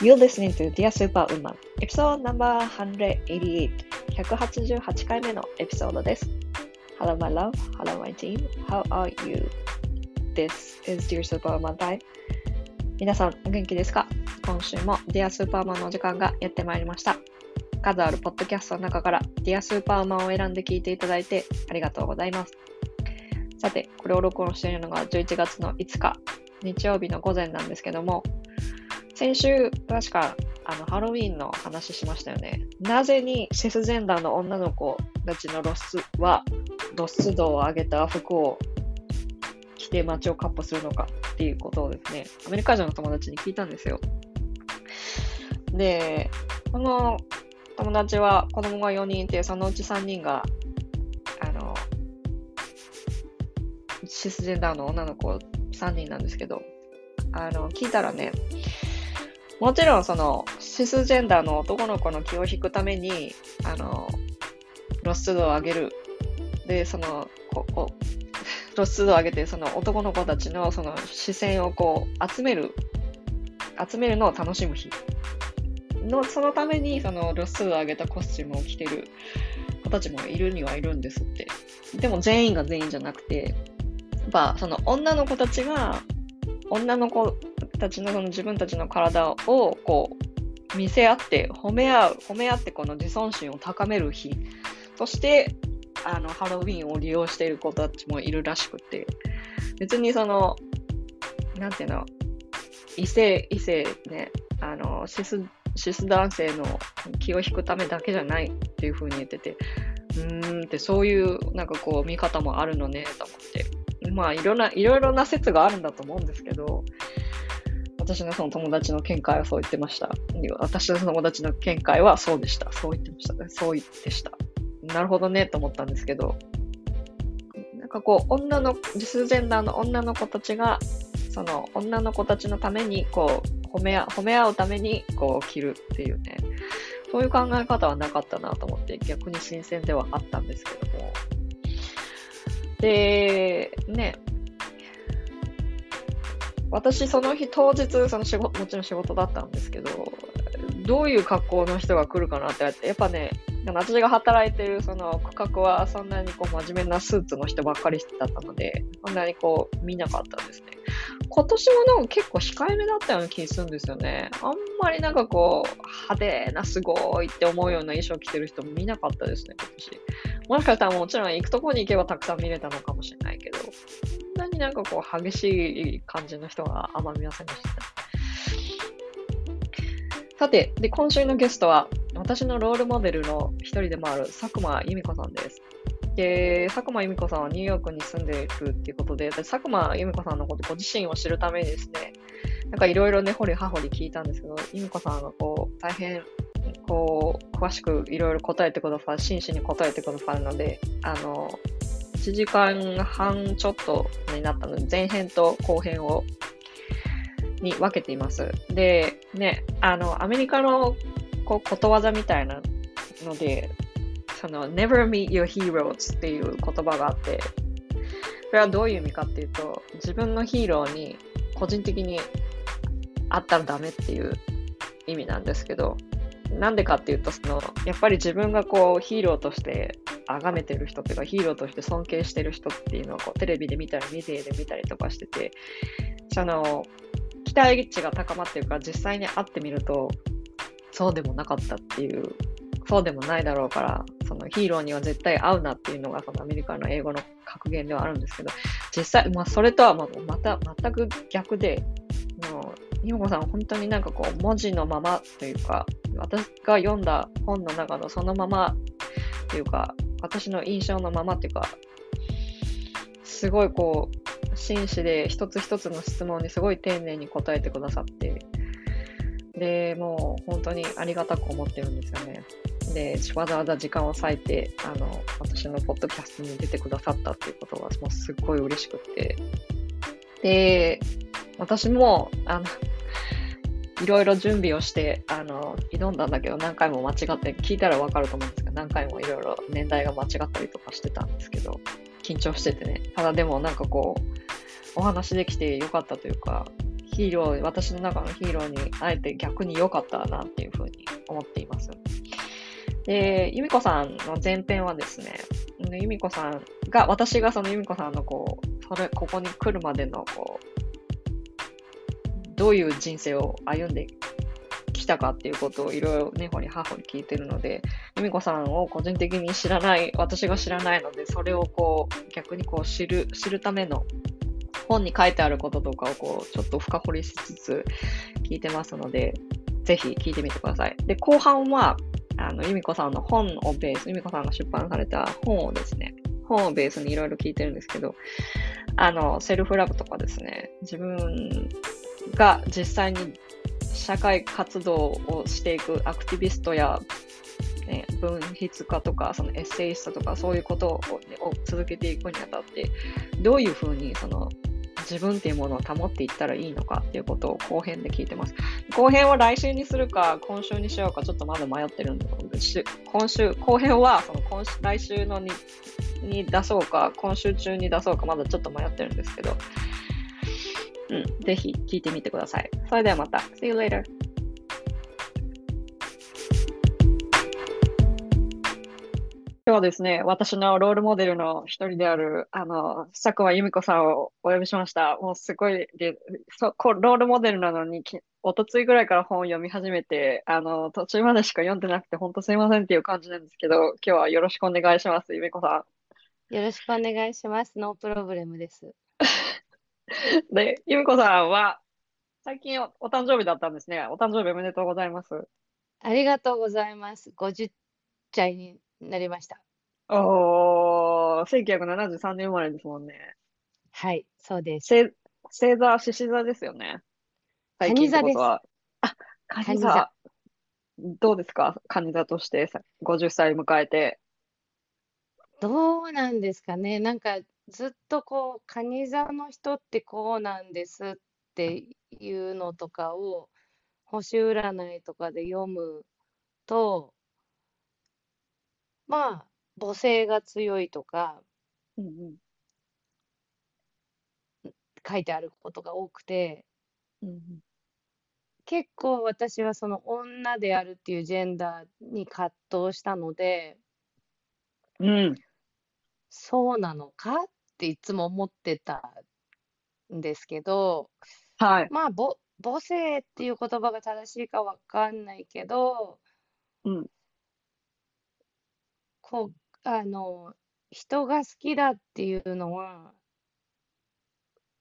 You're listening to Dear Superwoman Episode No.188 188回目のエピソードです Hello my love, hello my team, how are you? This is Dear Superwoman time 皆さんお元気ですか今週も Dear Superwoman のお時間がやってまいりました数あるポッドキャストの中から Dear Superwoman を選んで聞いていただいてありがとうございますさて、これを録音しているのが11月の5日、日曜日の午前なんですけども、先週、確かあのハロウィンの話しましたよね。なぜにシスジェンダーの女の子たちの露出は露出度を上げた服を着て街をカッ歩するのかっていうことをですね、アメリカ人の友達に聞いたんですよ。で、この友達は子供が4人いて、そのうち3人が、あの、シスジェンダーの女の子3人なんですけど、あの、聞いたらね、もちろんその、シスジェンダーの男の子の気を引くために、あの、露出度を上げる。で、その、ここ露出度を上げて、その男の子たちのその視線をこう集める、集めるのを楽しむ日。の、そのために、その露出度を上げたコスチュームを着てる子たちもいるにはいるんですって。でも全員が全員じゃなくて、やっぱその女の子たちが、女の子たちのその自分たちの体をこう見せ合って褒め合う、褒め合ってこの自尊心を高める日としてあのハロウィンを利用している子たちもいるらしくて、別にその、なんていうの、異性、異性ね、あの、シス、シス男性の気を引くためだけじゃないっていう風に言ってて、うーんってそういうなんかこう見方もあるのねと思って。まあいろんな、いろいろな説があるんだと思うんですけど、私のその友達の見解はそう言ってました。私の友達の見解はそうでした。そう言ってました。そう言ってした。なるほどねと思ったんですけど、なんかこう、女の、ジスジェンダーの女の子たちが、その女の子たちのために、こう、褒め合褒め合うために、こう、着るっていうね、そういう考え方はなかったなと思って、逆に新鮮ではあったんですけども。で、ね、私その日当日その仕事もちろん仕事だったんですけどどういう格好の人が来るかなってやっぱね私が働いてるその区画はそんなにこう真面目なスーツの人ばっかりだったのでそんなにこう見なかったんですね。今年もなんか結構控えめだったような気がするんですよね。あんまりなんかこう派手なすごいって思うような衣装着てる人も見なかったですね今年。もしかしたらもちろん行くとこに行けばたくさん見れたのかもしれないけど。なになんかこう激しい感じの人があんま見ませんでした。さて、で、今週のゲストは、私のロールモデルの一人でもある佐久間由美子さんです。で、佐久間由美子さんはニューヨークに住んでいるっていうことで、佐久間由美子さんのことご自身を知るためにですね、なんかいろいろね、掘り葉掘り聞いたんですけど、由美子さんがこう、大変、こう、詳しくいろいろ答えてくださる、真摯に答えてくださるので、あの、1時間半ちょっとになったので、前編と後編を、に分けています。で、ね、あの、アメリカのこうことわざみたいなので、その、never meet your heroes っていう言葉があって、それはどういう意味かっていうと、自分のヒーローに個人的に会ったらダメっていう意味なんですけど、なんでかっていうと、その、やっぱり自分がこう、ヒーローとして崇めてる人っていうか、ヒーローとして尊敬してる人っていうのをこうテレビで見たり、メディアで見たりとかしてて、その、期待値が高まってるから、実際に会ってみると、そうでもなかったっていう、そうでもないだろうから、そのヒーローには絶対合うなっていうのが、そのアメリカの英語の格言ではあるんですけど、実際、まあ、それとはまた、全く逆で、もう、ひもこさんは本当になんかこう、文字のままというか、私が読んだ本の中のそのままっていうか、私の印象のままっていうか、すごいこう、真摯で一つ一つの質問にすごい丁寧に答えてくださって、で、もう本当にありがたく思ってるんですよね。で、わざわざ時間を割いて、あの、私のポッドキャストに出てくださったっていうことが、もうすっごい嬉しくて。で、私も、あの、いろいろ準備をして、あの、挑んだんだけど、何回も間違って、聞いたらわかると思うんですが、何回もいろいろ年代が間違ったりとかしてたんですけど、緊張しててね。ただでもなんかこう、お話できてよかったというか、ヒーロー、私の中のヒーローに会えて逆に良かったなっていうふうに思っています。で、由美子さんの前編はですね、由美子さんが、私がその由美子さんのこう、それ、ここに来るまでのこう、どういう人生を歩んできたかっていうことをいろいろ根掘り葉掘り聞いてるので、由美子さんを個人的に知らない、私が知らないので、それをこう、逆にこう知る、知るための本に書いてあることとかをこう、ちょっと深掘りしつつ聞いてますので、ぜひ聞いてみてください。で、後半は、あの、由美子さんの本をベース、由美子さんが出版された本をですね、本をベースにいろいろ聞いてるんですけど、あの、セルフラブとかですね、自分が実際に社会活動をしていくアクティビストや、ね、文筆家とかそのエッセイストとかそういうことをを続けていくにあたってどういうふうにその自分っていうものを保っていったらいいのかっていうことを後編で聞いてます。後編は来週にするか今週にしようかちょっとまだ迷ってるんで、今週、後編はその今週来週のにに出そうか、今週中に出そうかまだちょっと迷ってるんですけど、うん、ぜひ聞いてみてください。それではまた。See you later! 今日はですね、私のロールモデルの一人である、あの、佐久間由美子さんをお呼びしました。もうすごいで、そこロールモデルなのに、おとついぐらいから本を読み始めて、あの、途中までしか読んでなくて、本当すいませんっていう感じなんですけど、今日はよろしくお願いします、由美子さん。よろしくお願いします。ノープロブレムです。で、由美子さんは、最近おお誕生日だったんですね。お誕生日おめでとうございます。ありがとうございます。50歳になりました。おー、1973年生まれですもんね。はい、そうです。星星座、獅子座ですよね。最近ってことは。あ、蟹座。どうですか？蟹座としてさ50歳迎えて。どうなんですかね。なんかずっとこう、蟹座の人ってこうなんですっていうのとかを、星占いとかで読むと、まあ、母性が強いとかうんうん。書いてあることが多くて、うんうん。結構私はその女であるっていうジェンダーに葛藤したので、うん。そうなのか？っていつも思ってたんですけど、はい。まあ、ぼ母性っていう言葉が正しいかわかんないけど、うん。こう、あの、人が好きだっていうのは、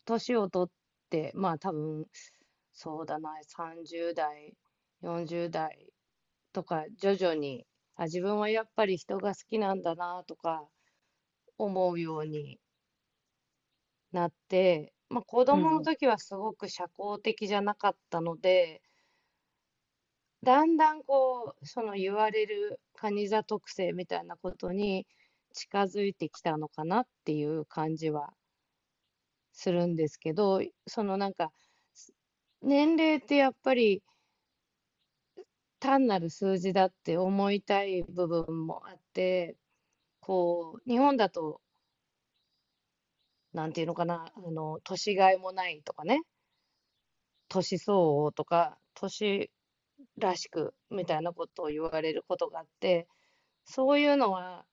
年を取って、まあ多分、そうだな、30代、40代とか、徐々に、あ、自分はやっぱり人が好きなんだなとか、思うようになって、まあ、子供の時はすごく社交的じゃなかったので、だんだんこう、その言われる蟹座特性みたいなことに近づいてきたのかなっていう感じはするんですけど、そのなんか、年齢ってやっぱり単なる数字だって思いたい部分もあって、こう、日本だとなんていうのかな、あの、年がいもないとかね、年相応とか、年らしくみたいなことを言われることがあって、そういうのは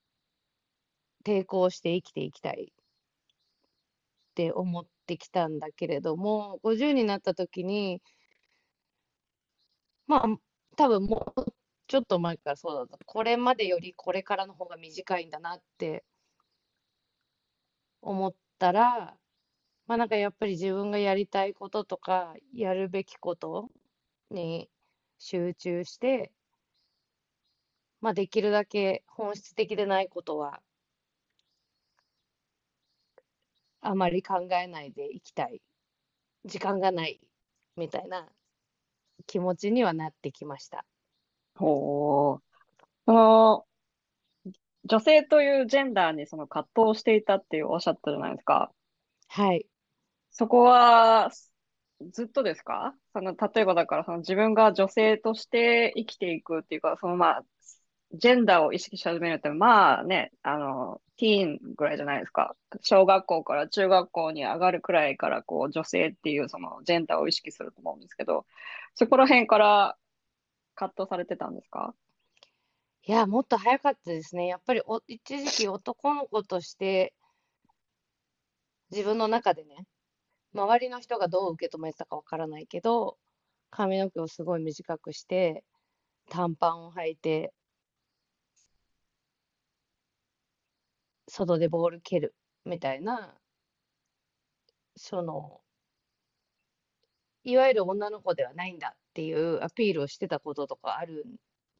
抵抗して生きていきたいって思ってきたんだけれども、50になった時に、まあ、多分もうちょっと前からそうだった。これまでよりこれからの方が短いんだなって思ったら、まあなんかやっぱり自分がやりたいこととか、やるべきことに集中して、まあできるだけ本質的でないことは、あまり考えないでいきたい。時間がないみたいな気持ちにはなってきました。ほう。その、女性というジェンダーにその葛藤していたっていうおっしゃったじゃないですか。はい。そこは、ずっとですか？その、例えばだから、その自分が女性として生きていくっていうか、そのまあ、ジェンダーを意識し始めるって、まあね、あの、ティーンぐらいじゃないですか。小学校から中学校に上がるくらいから、こう、女性っていうそのジェンダーを意識すると思うんですけど、そこら辺から葛藤されてたんですか？いや、もっと早かったですね。やっぱりお一時期男の子として自分の中でね、周りの人がどう受け止めてたかわからないけど、髪の毛をすごい短くして、短パンを履いて、外でボール蹴るみたいな、その、いわゆる女の子ではないんだっていうアピールをしてたこととかあるん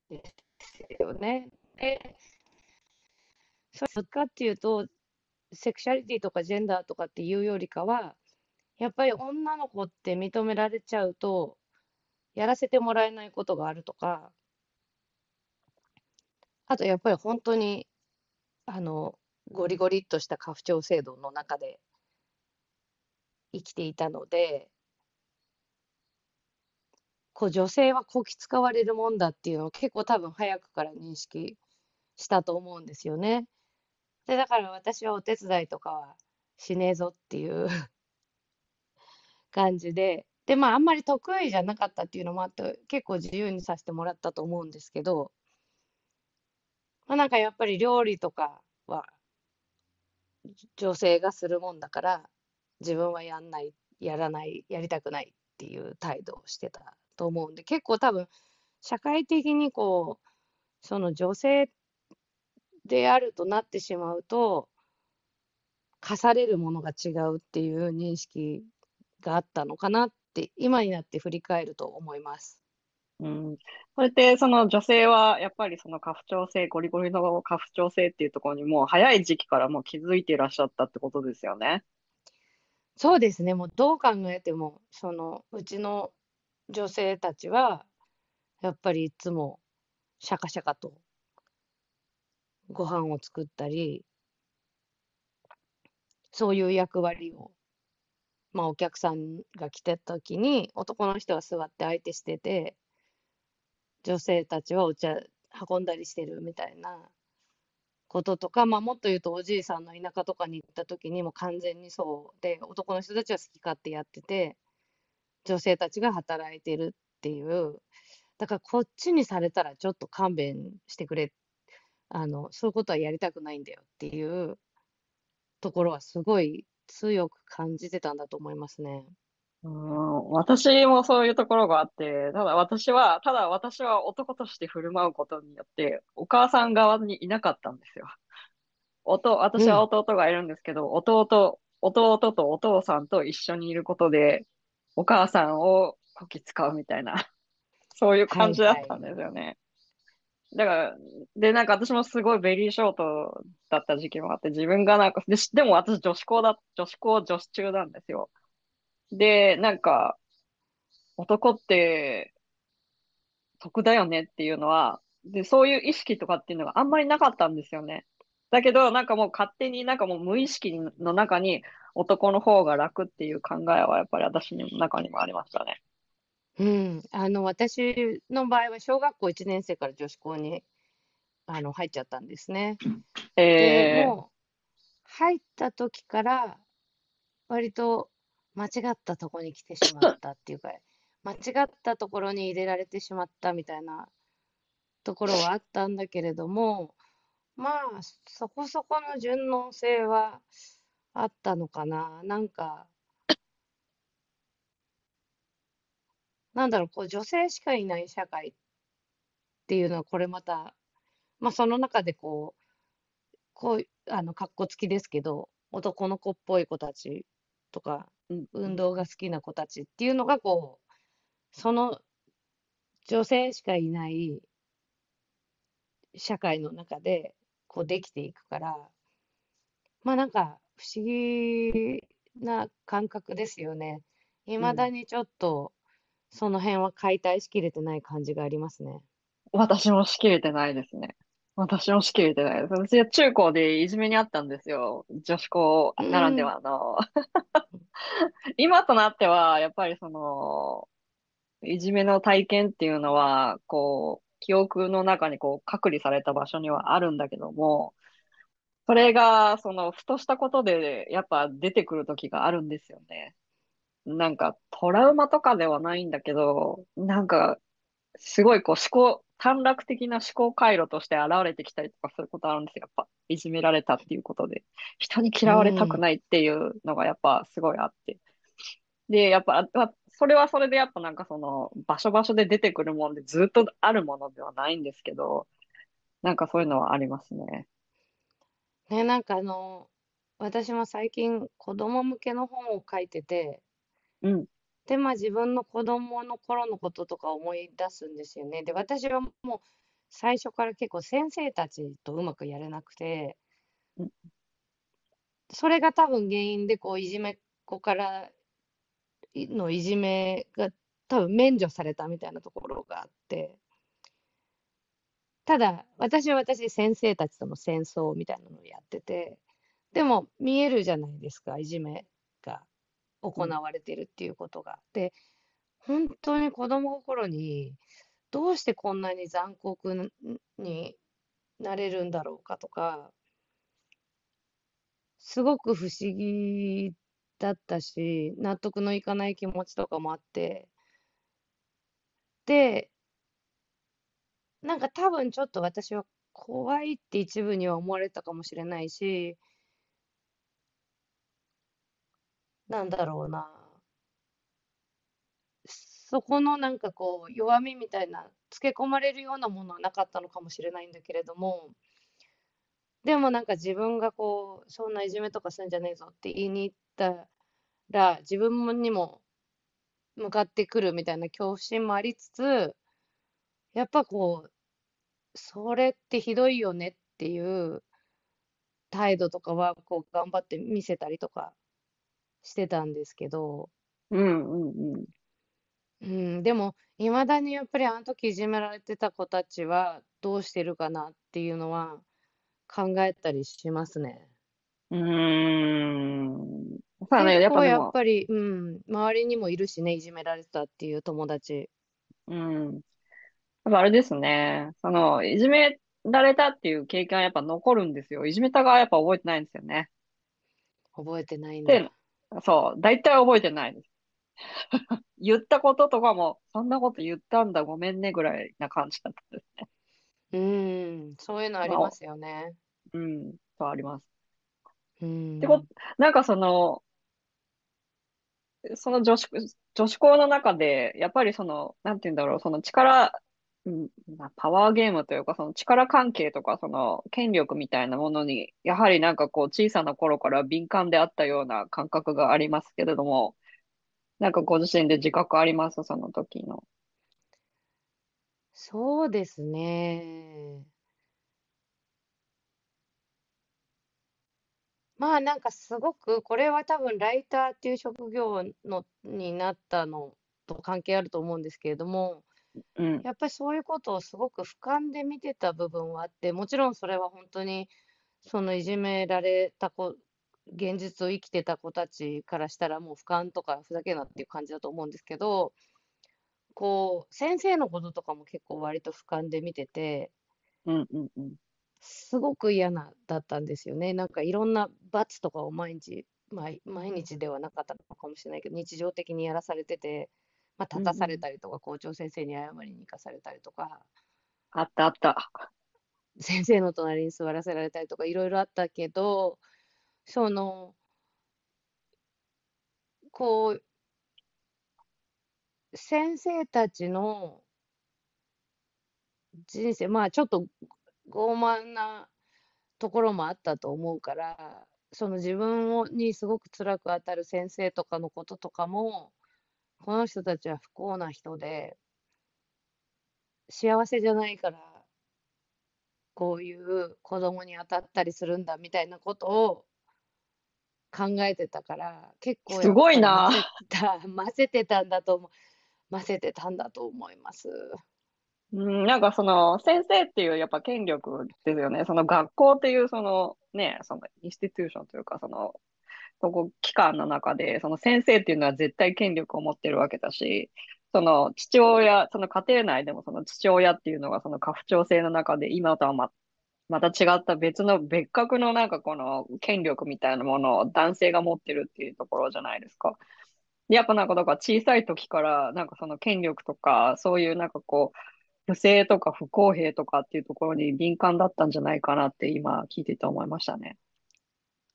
ですですよね。で、それかっていうと、セクシャリティとかジェンダーとかっていうよりかは、やっぱり女の子って認められちゃうと、やらせてもらえないことがあるとか、あとやっぱり本当に、あの、ゴリゴリっとした家父長制度の中で生きていたので、こう女性はこき使われるもんだっていうのを結構多分早くから認識したと思うんですよね。で、だから私はお手伝いとかはしねえぞっていう 感じで、で、まああんまり得意じゃなかったっていうのもあって、結構自由にさせてもらったと思うんですけど、まあなんかやっぱり料理とかは女性がするもんだから、自分はやんない、やらない、やりたくないっていう態度をしてたと思うんで、結構多分、社会的にこう、その女性であるとなってしまうと、課されるものが違うっていう認識があったのかなって、今になって振り返ると思います。うん。それって、その女性は、やっぱりその家父長制、ゴリゴリの家父長制っていうところにもう早い時期からもう気づいていらっしゃったってことですよね。そうですね。もうどう考えても、その、うちの女性たちは、やっぱりいつもシャカシャカとご飯を作ったり、そういう役割を、まあお客さんが来てた時に、男の人は座って相手してて、女性たちはお茶運んだりしてるみたいなこととか、まあもっと言うとおじいさんの田舎とかに行った時にも完全にそうで、男の人たちは好き勝手やってて、女性たちが働いてるっていう、だからこっちにされたらちょっと勘弁してくれ、あの、そういうことはやりたくないんだよっていうところはすごい強く感じてたんだと思いますね。うん、私もそういうところがあって、ただ私は、ただ私は男として振る舞うことによって、お母さん側にいなかったんですよ。おと、私は弟がいるんですけど、弟、弟とお父さんと一緒にいることで、お母さんをこき使うみたいな、そういう感じだったんですよね。だから、で、なんか私もすごいベリーショートだった時期もあって、自分がなんか、ででも私女子校だ、女子校女子中なんですよ。で、なんか、男って得だよねっていうのは、で、そういう意識とかっていうのがあんまりなかったんですよね。だけど、なんかもう勝手になんかもう無意識の中に男の方が楽っていう考えはやっぱり私の中にもありましたね。うん、あの私の場合は小学校1年生から女子校にあの入っちゃったんですね。でえもう入った時から割と間違ったとこに来てしまったっていうか間違ったところに入れられてしまったみたいなところはあったんだけれどもまあそこそこの順応性はあったのかな。なんか、なんだろう、こう女性しかいない社会っていうのは、これまた、まあその中でこう、こう、あの、格好つきですけど、男の子っぽい子たちとか、ー、うん、運動が好きな子たちっていうのが、こう、その女性しかいない社会の中で、こうできていくから、まあなんか、不思議な感覚ですよね。未だにちょっと、その辺は解体しきれてない感じがありますね。私もしきれてないですね。私もしきれてないです。私は中高でいじめにあったんですよ。女子校ならではの。今となっては、やっぱりその、いじめの体験っていうのは、こ記憶の中にこう隔離された場所にはあるんだけども、それが、その、ふとしたことで、やっぱ出てくる時があるんですよね。なんか、トラウマとかではないんだけど、なんか、すごいこう思考、短絡的な思考回路として現れてきたりとかすることあるんですよ。やっぱ、いじめられたっていうことで。人に嫌われたくないっていうのがやっぱすごいあって。で、やっぱ、それはそれでやっぱなんかその、場所場所で出てくるもんでずっとあるものではないんですけど、なんかそういうのはありますね。ね、なんかあの、私も最近子供向けの本を書いてて、うん。で、まあ自分の子供の頃のこととか思い出すんですよね。で、私はもう最初から結構先生たちとうまくやれなくて、うんそれが多分原因でこういじめっ子からのいじめが多分免除されたみたいなところがあって、ただ私は私先生たちとの戦争みたいなのをやってて、でも見えるじゃないですか、いじめが行われてるっていうことが。で、本当に子供心にどうしてこんなに残酷になれるんだろうかとか、すごく不思議だったし、納得のいかない気持ちとかもあって、で、なんか多分ちょっと私は怖いって一部には思われたかもしれないし、なんだろうな。そこのなんかこう弱みみたいな、つけ込まれるようなものはなかったのかもしれないんだけれども、でもなんか自分がこう、そんないじめとかするんじゃねえぞって言いに行ったら、自分にも向かってくるみたいな恐怖心もありつつ、やっぱこう、それってひどいよねっていう態度とかはこう頑張って見せたりとかしてたんですけど、うんうんうん。うん、でも、いまだにやっぱりあの時いじめられてた子たちはどうしてるかなっていうのは考えたりしますね。うーん。そうね、やっぱやっぱり、うん、周りにもいるしね、いじめられてたっていう友達。うん。やっぱあれですね。その、いじめられたっていう経験はやっぱ残るんですよ。いじめた側はやっぱ覚えてないんですよね。覚えてないんで、だ。そう、大体覚えてないです。言ったこととかも、そんなこと言ったんだ、ごめんねぐらいな感じだったですね。うん、そういうのありまあ、ますよね。うん、そうあります。うでこ、ん。なんかその、その女子、女子校の中で、やっぱりその、なんて言うんだろう、その力、うん、まあパワーゲームというか、その力関係とか、その権力みたいなものに、やはりなんかこう、小さな頃から敏感であったような感覚がありますけれども、なんかご自身で自覚あります？その時の。そうですね。まあなんかすごく、これは多分ライターっていう職業のになったのと関係あると思うんですけれども、うん、やっぱりそういうことをすごく俯瞰で見てた部分はあって、もちろんそれは本当にそのいじめられた子、現実を生きてた子たちからしたらもう俯瞰とかふざけんなっていう感じだと思うんですけど、こう、先生のこととかも結構割と俯瞰で見てて、うん、うん、うん。すごく嫌なだったんですよね。なんかいろんな罰とかを毎日、毎毎日ではなかったのかもしれないけど、日常的にやらされてて、まあ、うん、立たされうん。たりとか、校長先生に謝りに行かされたりとか、あったあった。先生の隣に座らせられたりとか、いろいろあったけど、その、こう、先生たちの人生、まあちょっと傲慢なところもあったと思うから、その自分をにすごく辛く当たる先生とかのこととかも、この人たちは不幸な人で、幸せじゃないから、こういう子供に当たったりするんだみたいなことを考えてたから、結構すごいな。せた、ませてたんだと思う、ませてたんだと思います。うん、なんかその先生っていうやっぱ権力ですよね。その学校っていうそのね、そのインスティテューションというかその、そこ機関の中でその先生っていうのは絶対権力を持ってるわけだし、その父親、その家庭内でもその父親っていうのがその家父長制の中で今とはま、また違った別の別格のなんかこの権力みたいなものを男性が持ってるっていうところじゃないですか。でやっぱなんかだから小さい時からなんかその権力とかそういうなんかこう不正とか不公平とかっていうところに敏感だったんじゃないかなって今聞いてて思いましたね。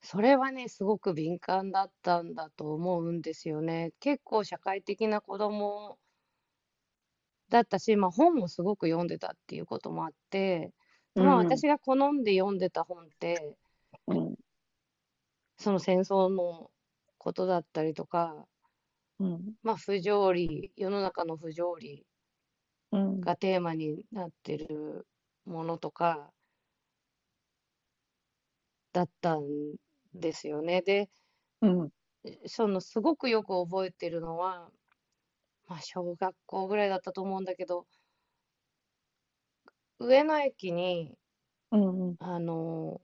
それはね、すごく敏感だったんだと思うんですよね。結構社会的な子供だったし、まあ、本もすごく読んでたっていうこともあって、まあ、うん、私が好んで読んでた本って、うん、その戦争のことだったりとか、うん、まあ、不条理、世の中の不条理うん、がテーマになってるものとかだったんですよね。で、うん、そのすごくよく覚えてるのは、まあ、小学校ぐらいだったと思うんだけど、上野駅に、うん、うん、あの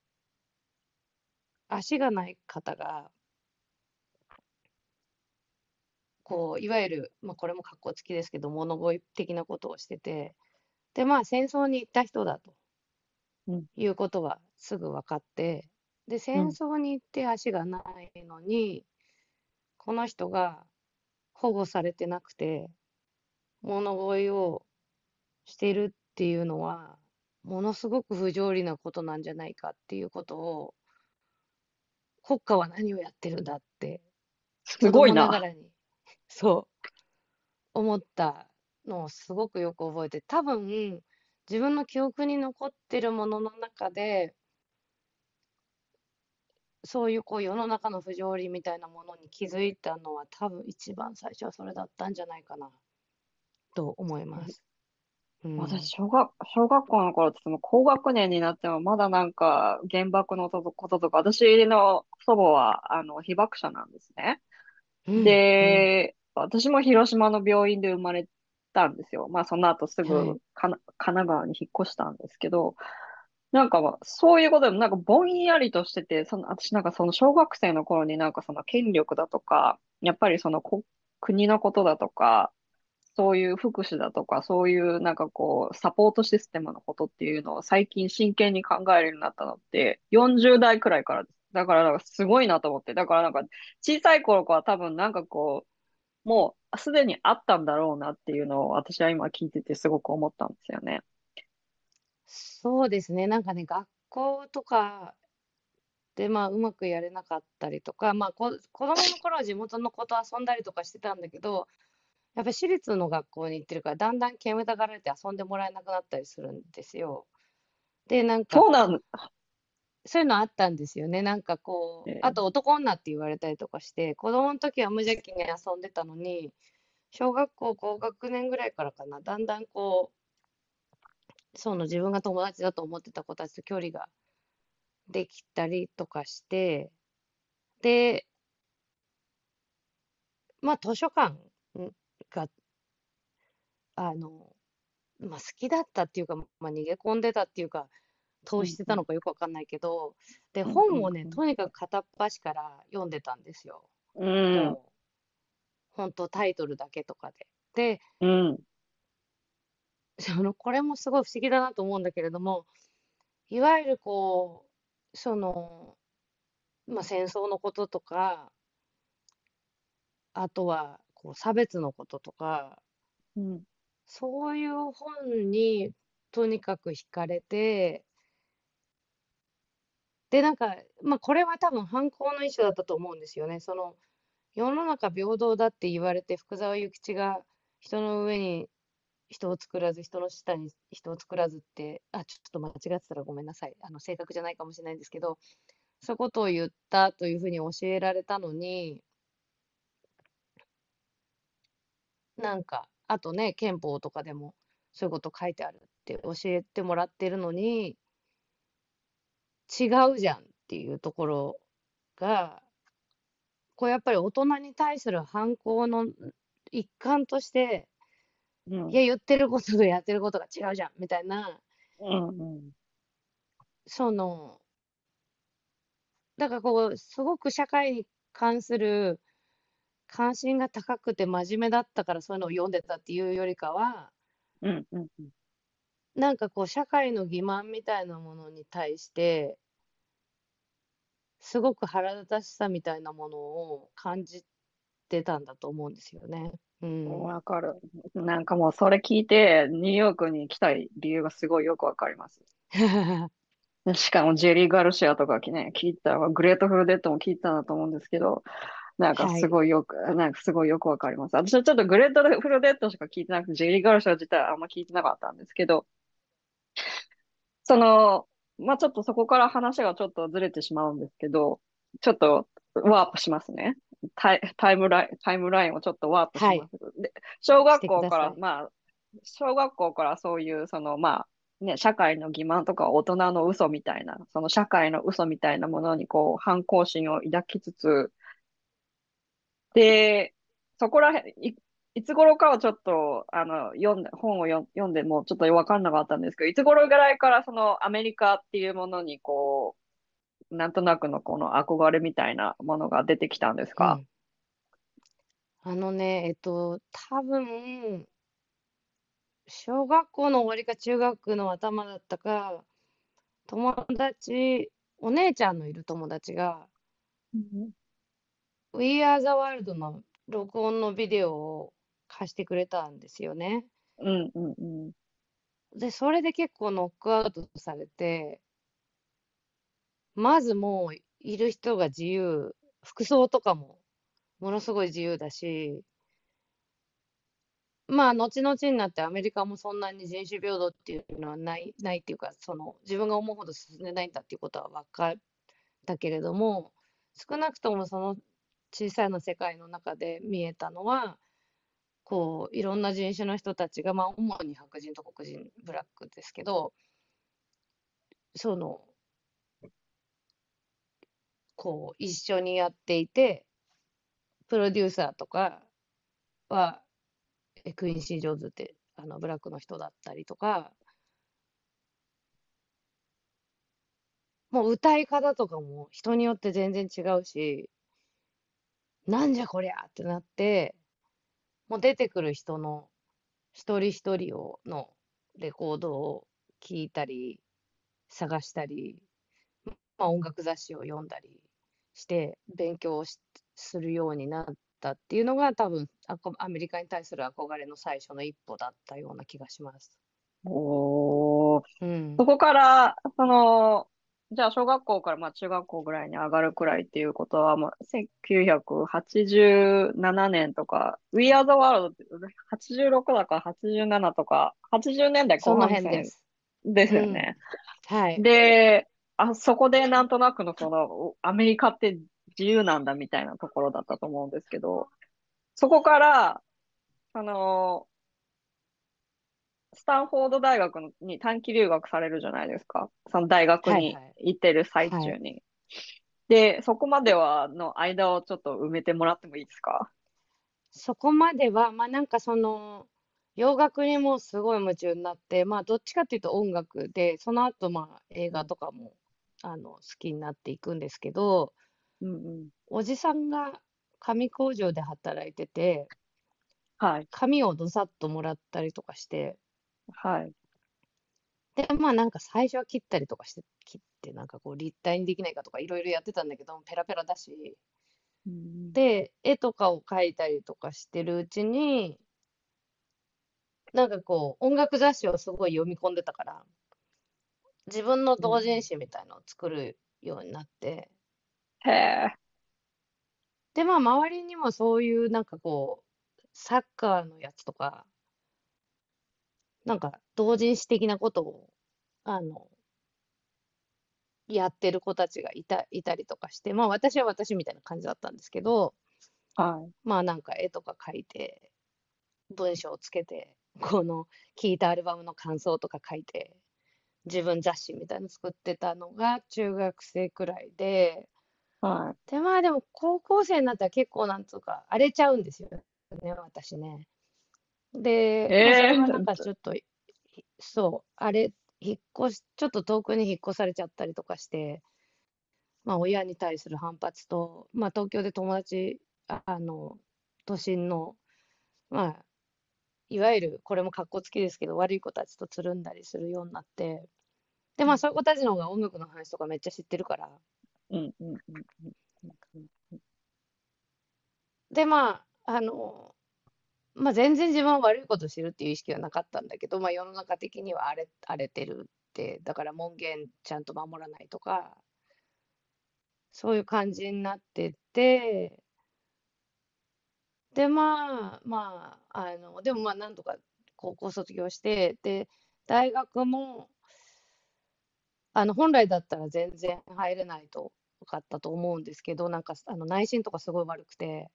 足がない方が、こう、いわゆる、まあ、これも格好つきですけど、物乞い的なことをしてて、で、まあ、戦争に行った人だとうん。いうことはすぐ分かって、で、戦争に行って足がないのに、この人が保護されてなくて、物乞いをしてるっていうのは、ものすごく不条理なことなんじゃないかっていうことを、国家は何をやってるんだって、す子ごいながらに、そう、思ったのをすごくよく覚えて、多分、自分の記憶に残ってるものの中で、そういうこう世の中の不条理みたいなものに気づいたのは多分一番最初はそれだったんじゃないかなと思います。うん、私、小学、小学校の頃ってその高学年になってもまだなんか原爆のことこととか、私の祖母はあの被爆者なんですね。うん、で、私も広島の病院で生まれたんですよ。まあその後すぐかな神奈川に引っ越したんですけど、なんかまあそういうことでもなんかぼんやりとしてて、その私なんかその小学生の頃になんかその権力だとか、やっぱりそのこ国のことだとか、そういう福祉だとか、そういうなんかこう、サポートシステムのことっていうのを最近真剣に考えるようになったのって、40代くらいからです。だからなんかすごいなと思って。だからなんか小さい頃から多分なんかこう、もうすでにあったんだろうなっていうのを私は今聞いててすごく思ったんですよね。そうですね、なんかね、学校とかで、まあ、うまくやれなかったりとか、まあ、こ子供の頃は地元の子と遊んだりとかしてたんだけど、やっぱり私立の学校に行ってるから、だんだん煙たがられて遊んでもらえなくなったりするんですよ。で、なんか、そうなん、そういうのあったんですよね。なんかこう、えあと男女って言われたりとかして、子供の時は無邪気に遊んでたのに、小学校高学年ぐらいからかな、だんだんこう、その自分が友達だと思ってた子たちと距離ができたりとかして、で、まあ図書館が、あの、まあ好きだったっていうか、まあ逃げ込んでたっていうか、投資してたのかよくわかんないけど、で、うん本をね、うんとにかく片っ端から読んでたんですよ。うん、本当タイトルだけとかで。で、うん、その、これもすごい不思議だなと思うんだけれども、いわゆるこう、その、まあ、戦争のこととか、あとはこう差別のこととか、うん、そういう本にとにかく惹かれて、で、なんか、まあ、これは多分反抗の一種だったと思うんですよね。その、世の中平等だって言われて、福沢諭吉が人の上に人を作らず、人の下に人を作らずって、あ、ちょっと間違ってたらごめんなさい。あの、正確じゃないかもしれないんですけど、そういうことを言ったというふうに教えられたのに、なんか、あとね、憲法とかでもそういうこと書いてあるって教えてもらってるのに、違うじゃんっていうところが、こうやっぱり大人に対する反抗の一環として、うんいや、言ってることとやってることが違うじゃんみたいな、うん、うん、その、だからこう、すごく社会に関する関心が高くて真面目だったからそういうのを読んでたっていうよりかは、うんうんうん。なんかこう社会の欺瞞みたいなものに対して、すごく腹立たしさみたいなものを感じてたんだと思うんですよね。うん。わかる。なんかもうそれ聞いて、ニューヨークに来たい理由がすごいよくわかります。しかもジェリー・ガルシアとかね、聞いたグレートフルデッドも聞いたんだと思うんですけど、なんかはい。すごいよく、なんかすごいよくわかります。私はちょっとグレートフルデッドしか聞いてなくて、ジェリー・ガルシア自体はあんま聞いてなかったんですけど、その、まあちょっとそこから話がちょっとずれてしまうんですけど、ちょっとワープしますね。タイ、タイムライン、タイムラインをちょっとワープしはい。ます。で、小してく学校から。まあ、小学校からそういう、その、まあ、ね、社会の欺瞞とか大人の嘘みたいな、その社会の嘘みたいなものにこう、反抗心を抱きつつ、で、そこらへん、い、いつ頃かはちょっと、あの、読んで、本を読読んでもちょっとわかんなかったんですけど、いつ頃ぐらいからそのアメリカっていうものにこう、なんとなくのこの憧れみたいなものが出てきたんですうかん。あのね、えっと、多分、小学校の終わりか中学の頭だったか、友達、お姉ちゃんのいる友達が、うん、We Are the World の録音のビデオを貸してくれたんですよね。うん、うん、うん。で、それで結構ノックアウトされて、まずもういる人が自由、服装とかもものすごい自由だし、まあ、後々になってアメリカもそんなに人種平等っていうのはない、ないっていうか、その自分が思うほど進んでないんだっていうことは分かったけれども、少なくともその小さいの世界の中で見えたのは、こう、いろんな人種の人たちが、まあ、主に白人と黒人、ブラックですけど、その、こう、一緒にやっていて、プロデューサーとかは、クインシー・ジョーズって、あの、ブラックの人だったりとか、もう歌い方とかも人によって全然違うし、なんじゃこりゃってなって、もう出てくる人の一人一人をのレコードを聞いたり、探したり、まあ、音楽雑誌を読んだりして勉強しするようになったっていうのが多分アメリカに対する憧れの最初の一歩だったような気がします。おー。うん。そこから、その、じゃあ小学校からまあ中学校ぐらいに上がるくらいっていうことは、まあ、1987年とか、We Are the World って86だか87とか、80年代後半戦辺です。ですうん。よね。はい。で、あそこでなんとなくのその、アメリカって自由なんだみたいなところだったと思うんですけど、そこから、あの、スタンフォード大学に短期留学されるじゃないですか。その大学にはいはい。行ってる最はい。中に。で、そこまではの間をちょっと埋めてもらってもいいですか？そこまでは、まあなんかその、洋楽にもすごい夢中になって、まあどっちかっていうと音楽で、その後まあ映画とかも、あの、好きになっていくんですけど、うんうん。おじさんが紙工場で働いてて、はい。紙をどさっともらったりとかして、はい。で、まあなんか最初は切ったりとかして、切ってなんかこう立体にできないかとかいろいろやってたんだけど、ペラペラだし、うんで、絵とかを描いたりとかしてるうちに、なんかこう音楽雑誌をすごい読み込んでたから、自分のう同人ん。誌みたいのを作るようになって、へえ。で、まあ周りにもそういうなんかこう、サッカーのやつとか、なんか同人誌的なことを、あの、やってる子たちがいた、いたりとかして、まあ私は私みたいな感じだったんですけど、はい。まあなんか絵とか描いて、文章をつけて、この聴いたアルバムの感想とか書いて、自分雑誌みたいなの作ってたのが中学生くらいで、はい。で、まあでも高校生になったら結構なんつうか荒れちゃうんですよね、私ね。で、まあそええれはなんかちょっと、ひそう、あれ、引っ越し、ちょっと遠くに引っ越されちゃったりとかして、まあ親に対する反発と、まあ東京で友達、あ、あの、都心の、まあ、いわゆる、これも格好つきですけど、悪い子たちとつるんだりするようになって、で、まあ、そういう子たちの方が音楽の話とかめっちゃ知ってるから、うんうんうん。で、まあ、あの、まあ、全然自分は悪いことしてるっていう意識はなかったんだけど、まあ、世の中的には荒れ、荒れてるって、だから門限ちゃんと守らないとか、そういう感じになってて、で、まあ、まあ、あの、でもまあ、なんとか高校卒業して、で、大学も、あの、本来だったら全然入れないとかったと思うんですけど、なんか、あの、内申とかすごい悪くて、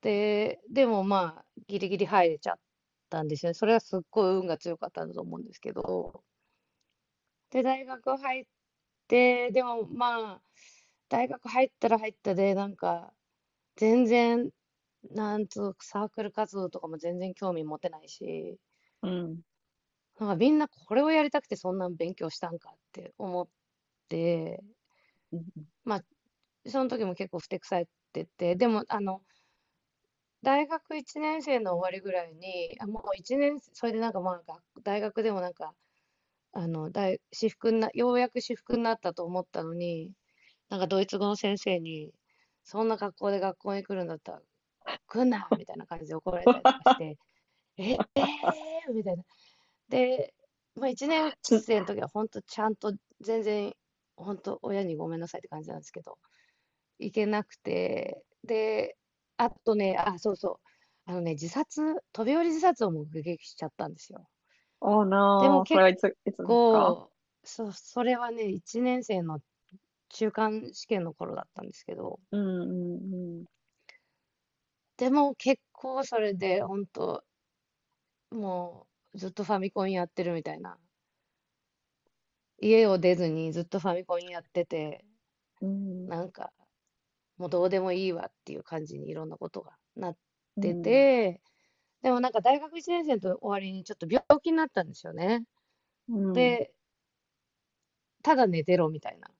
で、でもまあ、ギリギリ入れちゃったんですよね。それはすっごい運が強かったんだと思うんですけど、で、大学入って、でもまあ、大学入ったら入ったで、なんか、全然、なんつう、サークル活動とかも全然興味持てないし、うん。なんかみんなこれをやりたくてそんな勉強したんかって思って、うんその時も結構ふてくされてて、でも、あの、大学1年生の終わりぐらいに、あ、もう1年、それでなんかまあ、学大学でもなんか、あの、大、私服にな、ようやく私服になったと思ったのに、なんかドイツ語の先生に、そんな格好で学校に来るんだったら、来んなみたいな感じで怒られたりとかして、ええー、みたいな。で、まあ1年生の時は本当ちゃんと全然、本当親にごめんなさいって感じなんですけど、行けなくて、で、あとね、あ、そうそう、あのね、自殺、飛び降り自殺を目撃しちゃったんですよ。Oh で no. もそれはいつ、いつですか？こう、そう、それはね、1年生の中間試験の頃だったんですけど、うんうんでも結構それで、本当もうずっとファミコンやってるみたいな。家を出ずにずっとファミコンやってて、うん。なんか、もうどうでもいいわっていう感じにいろんなことがなってうん、て、でもなんか大学1年生の終わりにちょっと病気になったんですよね。うん、で、ただ寝てろみたいな。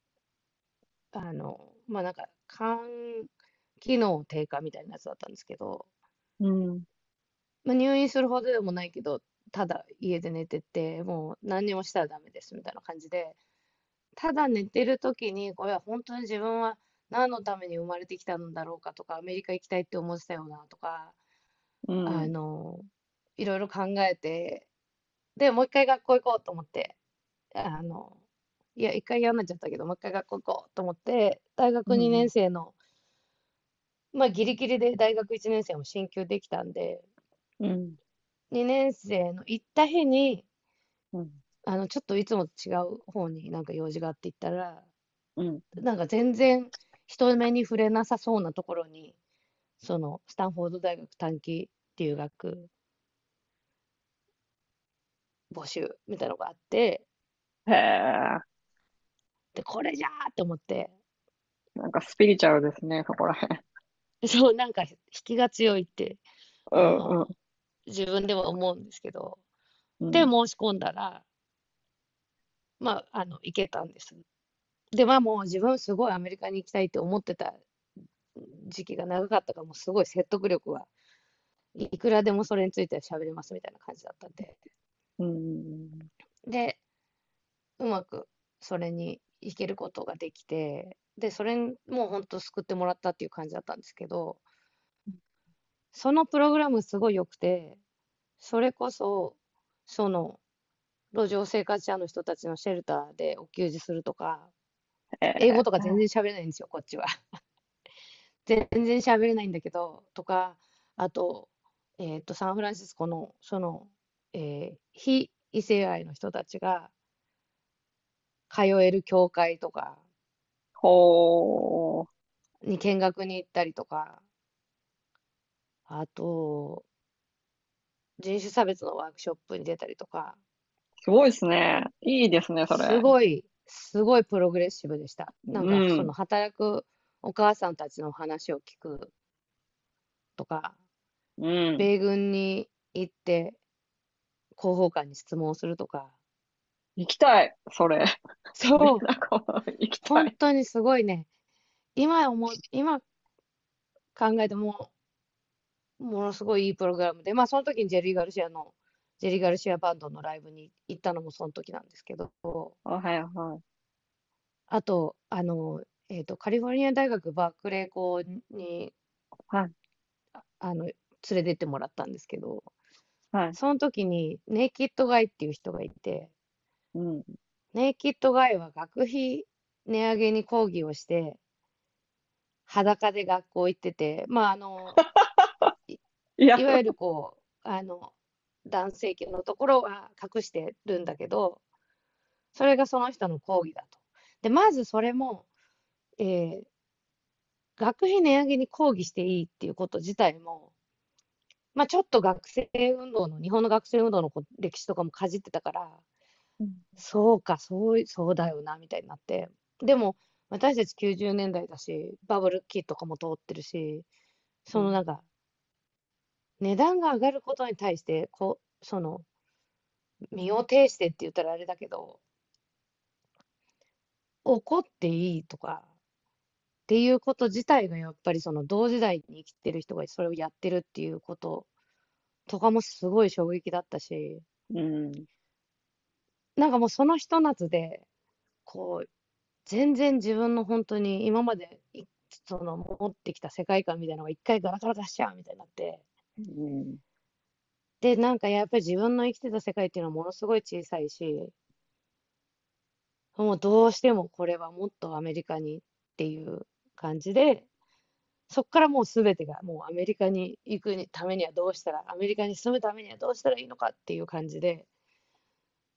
あの、まあなんか、肝機能低下みたいなやつだったんですけど、うん、まあ、入院するほどでもないけど、ただ家で寝てて、もう何にもしたらダメですみたいな感じで、ただ寝てる時に、これは本当に自分は何のために生まれてきたんだろうかとか、アメリカ行きたいって思ってたよなとか、うん、あの、いろいろ考えて、で、もう一回学校行こうと思って、あの、いや、一回嫌になっちゃったけど、もう一回学校行こうと思って、大学2うん、年生の、まあギリギリで大学1年生も進級できたんで、うん、2年生の行った日に、うん、あの、ちょっといつもと違う方になんか用事があって行ったら、うん、なんか全然人目に触れなさそうなところに、そのスタンフォード大学短期留学募集みたいなのがあって、へえ、で、これじゃーって思って、なんかスピリチュアルですね、そこらへん。そう、なんか引きが強いって、うあん、の、自分では思うんですけど、うん、で、うん、申し込んだら、まあ、あの、行けたんです。で、まあもう自分すごいアメリカに行きたいって思ってた時期が長かったから、もうすごい説得力が、いくらでもそれについては喋れますみたいな感じだったんで。うん、で、うまくそれに行けることができて、で、それにもう本当救ってもらったっていう感じだったんですけど、そのプログラムすごい良くて、それこそ、その、路上生活者の人たちのシェルターでお給仕するとか、へ英語とか全え、然喋れないんですよ、こっちは。全然喋れないんだけど、とか、あと、えっと、サンフランシスコの、その、えー非異性愛の人たちが通える教会とかほー、に見学に行ったりとか、あと、人種差別のワークショップに出たりとか、すごいですね。いいですね、そすれ。ごい、すごいプログレッシブでした。なんか、うんその働くお母さんたちの話を聞くとか、うん、米軍に行って広報官に質問するとか、行きたい、それ。そう、行きたい。本当にすごいね、今思う、今考えても、ものすごいいいプログラムで、まあその時にジェリー・ガルシアの、ジェリー・ガルシアバンドのライブに行ったのもその時なんですけど、あ、はいはい。あと、あの、えっと、カリフォルニア大学バークレー校に、はい。ああの、連れてってもらったんですけど、はい。その時にネイキッドガイっていう人がいて、うん。ネイキッドガイは学費値上げに抗議をして、裸で学校行ってて、まあ、あの、いわゆるこう、あの、男性器のところは隠してるんだけど、それがその人の抗議だと。で、まずそれも、えー学費値上げに抗議していいっていうこと自体も、まあちょっと学生運動の、日本の学生運動のこ歴史とかもかじってたから、うんそうか、そうい、そうだよな、みたいになって。でも、私たち90年代だし、バブル期とかも通ってるし、そのなんか、値段が上がることに対して、こう、その、身を挺してって言ったらあれだけど、怒っていいとか、っていうこと自体がやっぱりその同時代に生きてる人がそれをやってるっていうこととかもすごい衝撃だったし、うん。なんかもうそのひと夏で、こう、全然自分の本当に今までいその持ってきた世界観みたいなのが一回ガラガラ出しちゃうみたいになって、うん。で、なんかやっぱり自分の生きてた世界っていうのはものすごい小さいし、もうどうしてもこれはもっとアメリカにっていう感じで、そこからもう全てがもうアメリカに行くにためにはどうしたら、アメリカに住むためにはどうしたらいいのかっていう感じで、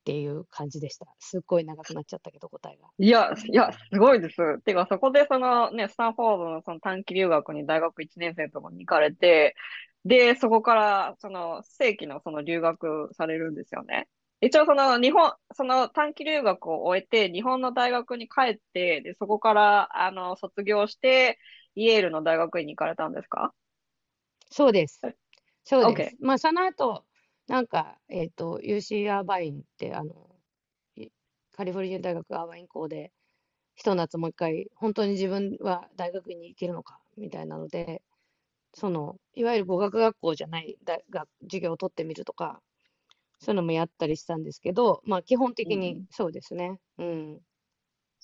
っていう感じでした。すっごい長くなっちゃったけど、答えが。いや、いや、すごいです。てか、そこでそのね、スタンフォードのその短期留学に大学1年生とかに行かれて、で、そこからその正規のその留学されるんですよね。一応その日本、その短期留学を終えて、日本の大学に帰って、で、そこからあの卒業して、イェールの大学院に行かれたんですか？そうですはい。そうです。まあ、その後、なんか、えっと、UC アーバインって、あの、いカリフォルニア大学アーバイン校で、ひと夏もう一回、本当に自分は大学に行けるのか、みたいなので、その、いわゆる語学学校じゃない大学授業を取ってみるとか、そういうのもやったりしたんですけど、まあ、基本的うんにそうですね。うん。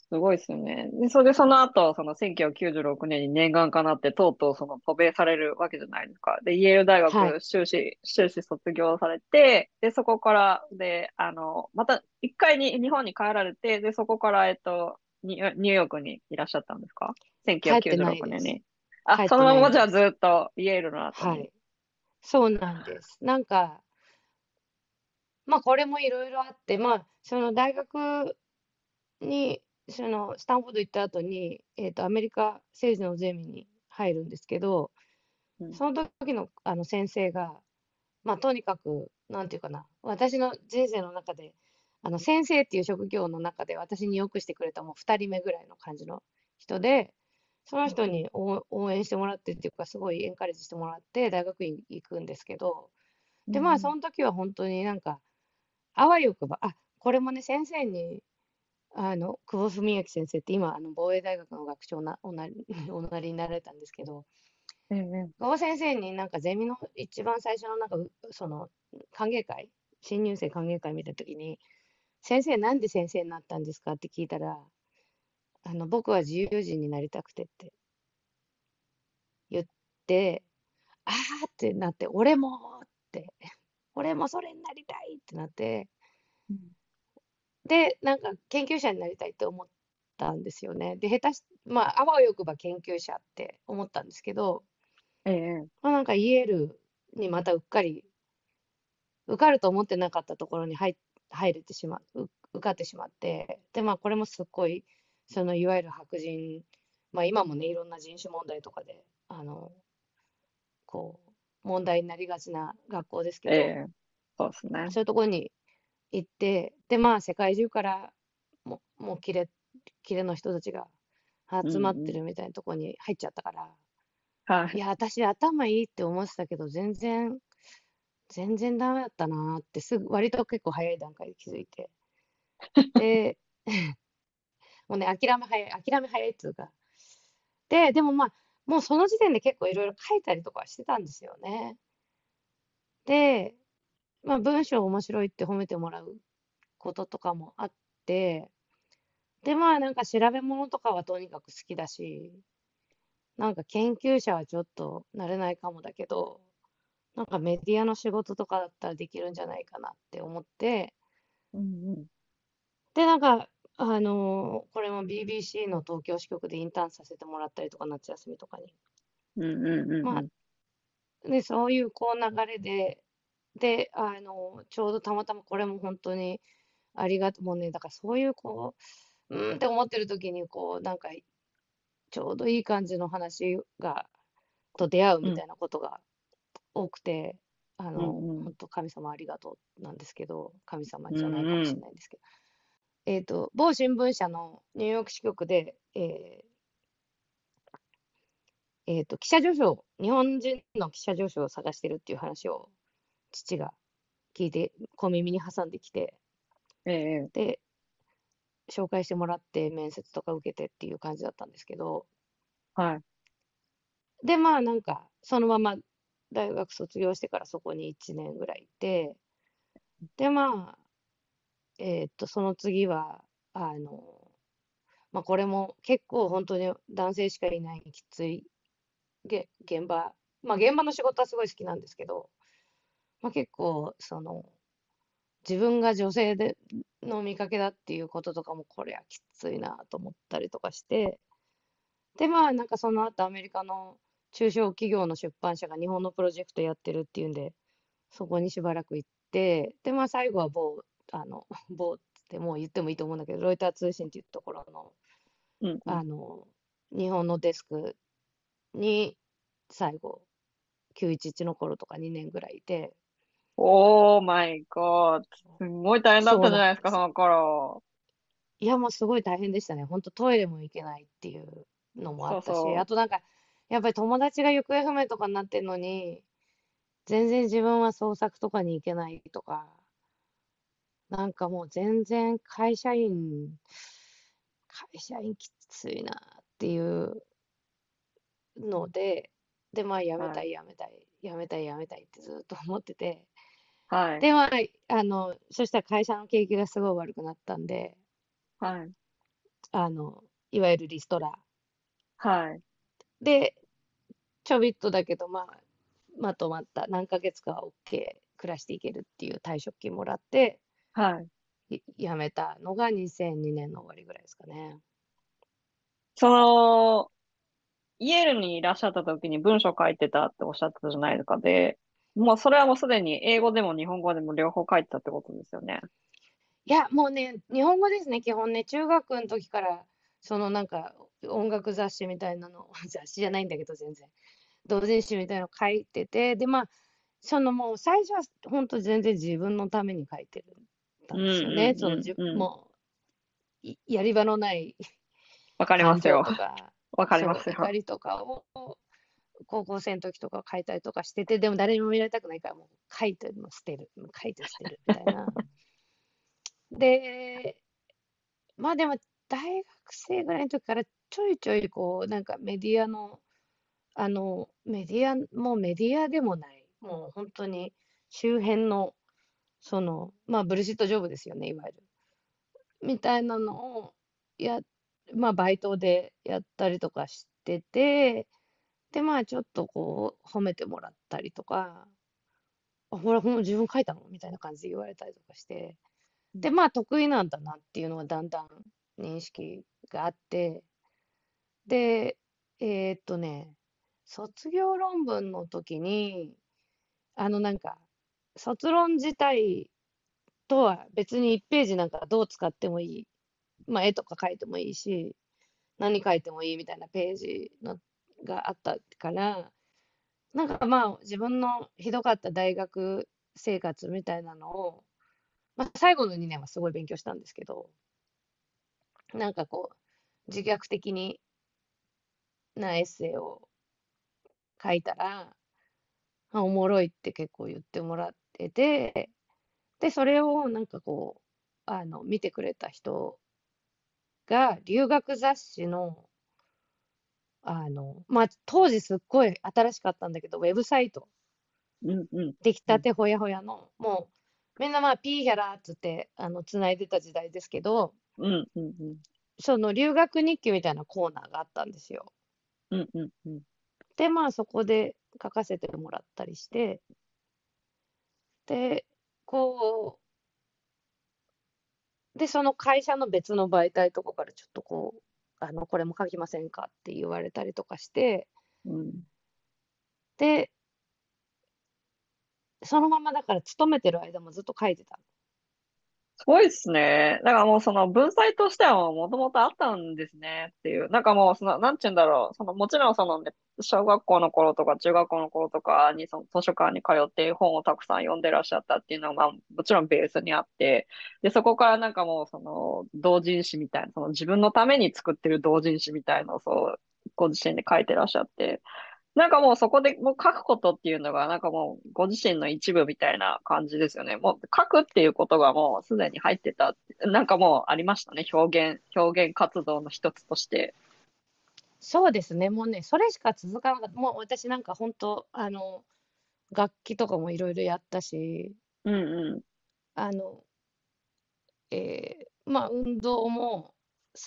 すごいですよね。で、それでその後、その1996年に念願かなって、とうとうその渡米されるわけじゃないですか。で、イェール大はい学修士、修士卒業されて、で、そこから、で、あの、また一回に日本に帰られて、で、そこから、えっと、ニュニューヨークにいらっしゃったんですか？帰ってない ?1996 です。年に。帰あ、そのま。まじゃあずっとイェールの後に。はい。そうなんです。なんか、まあこれもいろいろあって、まあその大学に、そのスタンフォード行った後に、えっと、アメリカ政治のゼミに入るんですけど、うんその時のあの先生が、まあとにかく、なんていうかな、私の人生の中で、あの先生っていう職業の中で私によくしてくれたもう2人目ぐらいの感じの人で、その人に応応援してもらってっていうか、すごいエンカレッジしてもらって大学院行くんですけど、で、まあその時は本当になんか、あわよくば、あ、これもね、先生に、あの、久保文明先生って今、あの、防衛大学の学長な、おなり、おなりになられたんですけど、うんうん。久保先生になんかゼミの一番最初のなんか、うその、歓迎会、新入生歓迎会見た時に、先生なんで先生になったんですかって聞いたら、あの、僕は自由人になりたくてって。言って、あーってなって、俺もって、俺もそれになりたいってなって、で、なんか研究者になりたいって思ったんですよね。で、下手し、まあ、あわよくば研究者って思ったんですけど、ええ。まあ、なんかイェールにまたうっかり、受かると思ってなかったところに入入れてしまう、う受かってしまって、で、まあ、これもすっごい、そのいわゆる白人、まあ、今もね、いろんな人種問題とかで、あの、こう、問題になりがちな学校ですけど、ええそうですね。そういうところに行って、で、まあ、世界中からも、もうキレ、キレの人たちが集まってるみたいなところに入っちゃったから、はいい。や、私頭いいって思ってたけど、全然、全然ダメだったなーって、すぐ、割と結構早い段階で気づいて。で、もうね、諦め早い、諦め早いっつうか。で、でもまあ、もうその時点で結構いろいろ書いたりとかしてたんですよね。で、まあ文章面白いって褒めてもらうこととかもあって、で、まあなんか調べ物とかはとにかく好きだし、なんか研究者はちょっとなれないかもだけど、なんかメディアの仕事とかだったらできるんじゃないかなって思って、うんうん。で、なんか、あのーこれも BBC の東京支局でインターンさせてもらったりとか、夏休みとかに。うんうんうんまそういうこう流れで、で、あのちょうどたまたまこれも本当にありがとう、もうね、だからそういうこう、うーんって思ってる時に、こう、なんか、ちょうどいい感じの話が、と出会うみたいなことが多くて、あの、うんうん本当神様ありがとうなんですけど、神様じゃないかもしれないんですけど、えっと、某新聞社のニューヨーク支局で、えーえーと、記者助手を、日本人の記者助手を探してるっていう話を父が聞いて、小耳に挟んできて、ええ。で、紹介してもらって面接とか受けてっていう感じだったんですけど、はい。で、まあなんか、そのまま大学卒業してからそこに1年ぐらいいて、で、まあ、えーっと、その次は、あの、まあこれも結構本当に男性しかいないきついげ現場、まあ現場の仕事はすごい好きなんですけど、まあ結構、その、自分が女性での見かけだっていうこととかもこれはきついなと思ったりとかして、で、まあなんかその後アメリカの中小企業の出版社が日本のプロジェクトやってるっていうんで、そこにしばらく行って、で、まあ最後は某、あの、某ってもう言ってもいいと思うんだけど、ロイター通信っていうところの、うんうん。あの、日本のデスクに最後、911の頃とか2年ぐらいいて、オーマイゴー。すごい大変だったじゃないですか、そその頃。いや、もうすごい大変でしたね。本当トイレも行けないっていうのもあったし、そうそうあとなんか、やっぱり友達が行方不明とかになってるのに、全然自分は捜索とかに行けないとか、なんかもう全然会社員、会社員きついなっていうので、で、まあ辞めたはいい、辞めたい、辞めたい、辞めたいってずっと思ってて、はい。で、まあ、あの、そしたら会社の景気がすごい悪くなったんで、はい。あの、いわゆるリストラ。はい。で、ちょびっとだけど、まあ、まとまった、何ヶ月かは OK、暮らしていけるっていう退職金もらって、はい。い辞めたのが2002年の終わりぐらいですかね。その、イェールにいらっしゃった時に文章書いてたっておっしゃってたじゃないですか。で、もうそれはもうすでに英語でも日本語でも両方書いてたってことですよね。いや、もうね、日本語ですね、基本ね、中学の時から、そのなんか、音楽雑誌みたいなの、雑誌じゃないんだけど、全然、同人誌みたいなの書いてて、で、まあ、そのもう最初は本当全然自分のために書いてるたんですよね。そのじうんもやり場のないわかりま感すよ。わかりますよ。怒 りとかを高校生の時とか書いたりとかしてて、でも誰にも見られたくないから、もう書いても捨てる、書いて捨てるみたいな。で、まあでも大学生ぐらいの時からちょいちょいこう、なんかメディアの、あの、メディア、もうメディアでもない、もう本当に周辺の、その、まあブルシットジョブですよね、いわゆる。みたいなのをや、まあバイトでやったりとかしてて、で、まあちょっとこう褒めてもらったりとか、あ、ほら、ほん自分書いたのみたいな感じで言われたりとかして、で、まあ得意なんだなっていうのがだんだん認識があって、で、えーっとね、卒業論文の時に、あのなんか、卒論自体とは別に1ページなんかどう使ってもいい。まあ絵とか描いてもいいし、何書いてもいいみたいなページのがあったから、なんかまあ自分のひどかった大学生活みたいなのを、まあ最後の2年はすごい勉強したんですけど、なんかこう、自虐的になエッセイを書いたら、あ、おもろいって結構言ってもらってて、で、それをなんかこう、あの、見てくれた人が留学雑誌の、あの、まあ、当時すっごい新しかったんだけど、ウェブサイト、うんうん。出来たてほやほやの、もう、みんなまあ、ピーヒャラーっつって、あの、つないでた時代ですけど、うんうんうん。その留学日記みたいなコーナーがあったんですよ。うんうんうん。で、まあ、そこで書かせてもらったりして、で、こう、で、その会社の別の媒体とかからちょっとこう、あの、これも書きませんかって言われたりとかして、うんで、そのままだから勤めてる間もずっと書いてた。すごいですね。だからもうその文才としてはもともとあったんですねっていう。なんかもうその、なんて言うんだろう。その、もちろんそのね、小学校の頃とか中学校の頃とかにその図書館に通って本をたくさん読んでらっしゃったっていうのは、まあもちろんベースにあって、で、そこからなんかもうその、同人誌みたいな、その自分のために作ってる同人誌みたいのをそう、ご自身で書いてらっしゃって、なんかもうそこでもう書くことっていうのが、なんかもうご自身の一部みたいな感じですよね。もう書くっていうことがもうすでに入ってた。なんかもうありましたね。表現、表現活動の一つとして。そうですね、もうね、それしか続かなかった。もう私なんか本当、あの、楽器とかもいろいろやったし、うんうあの、えーまあ運動も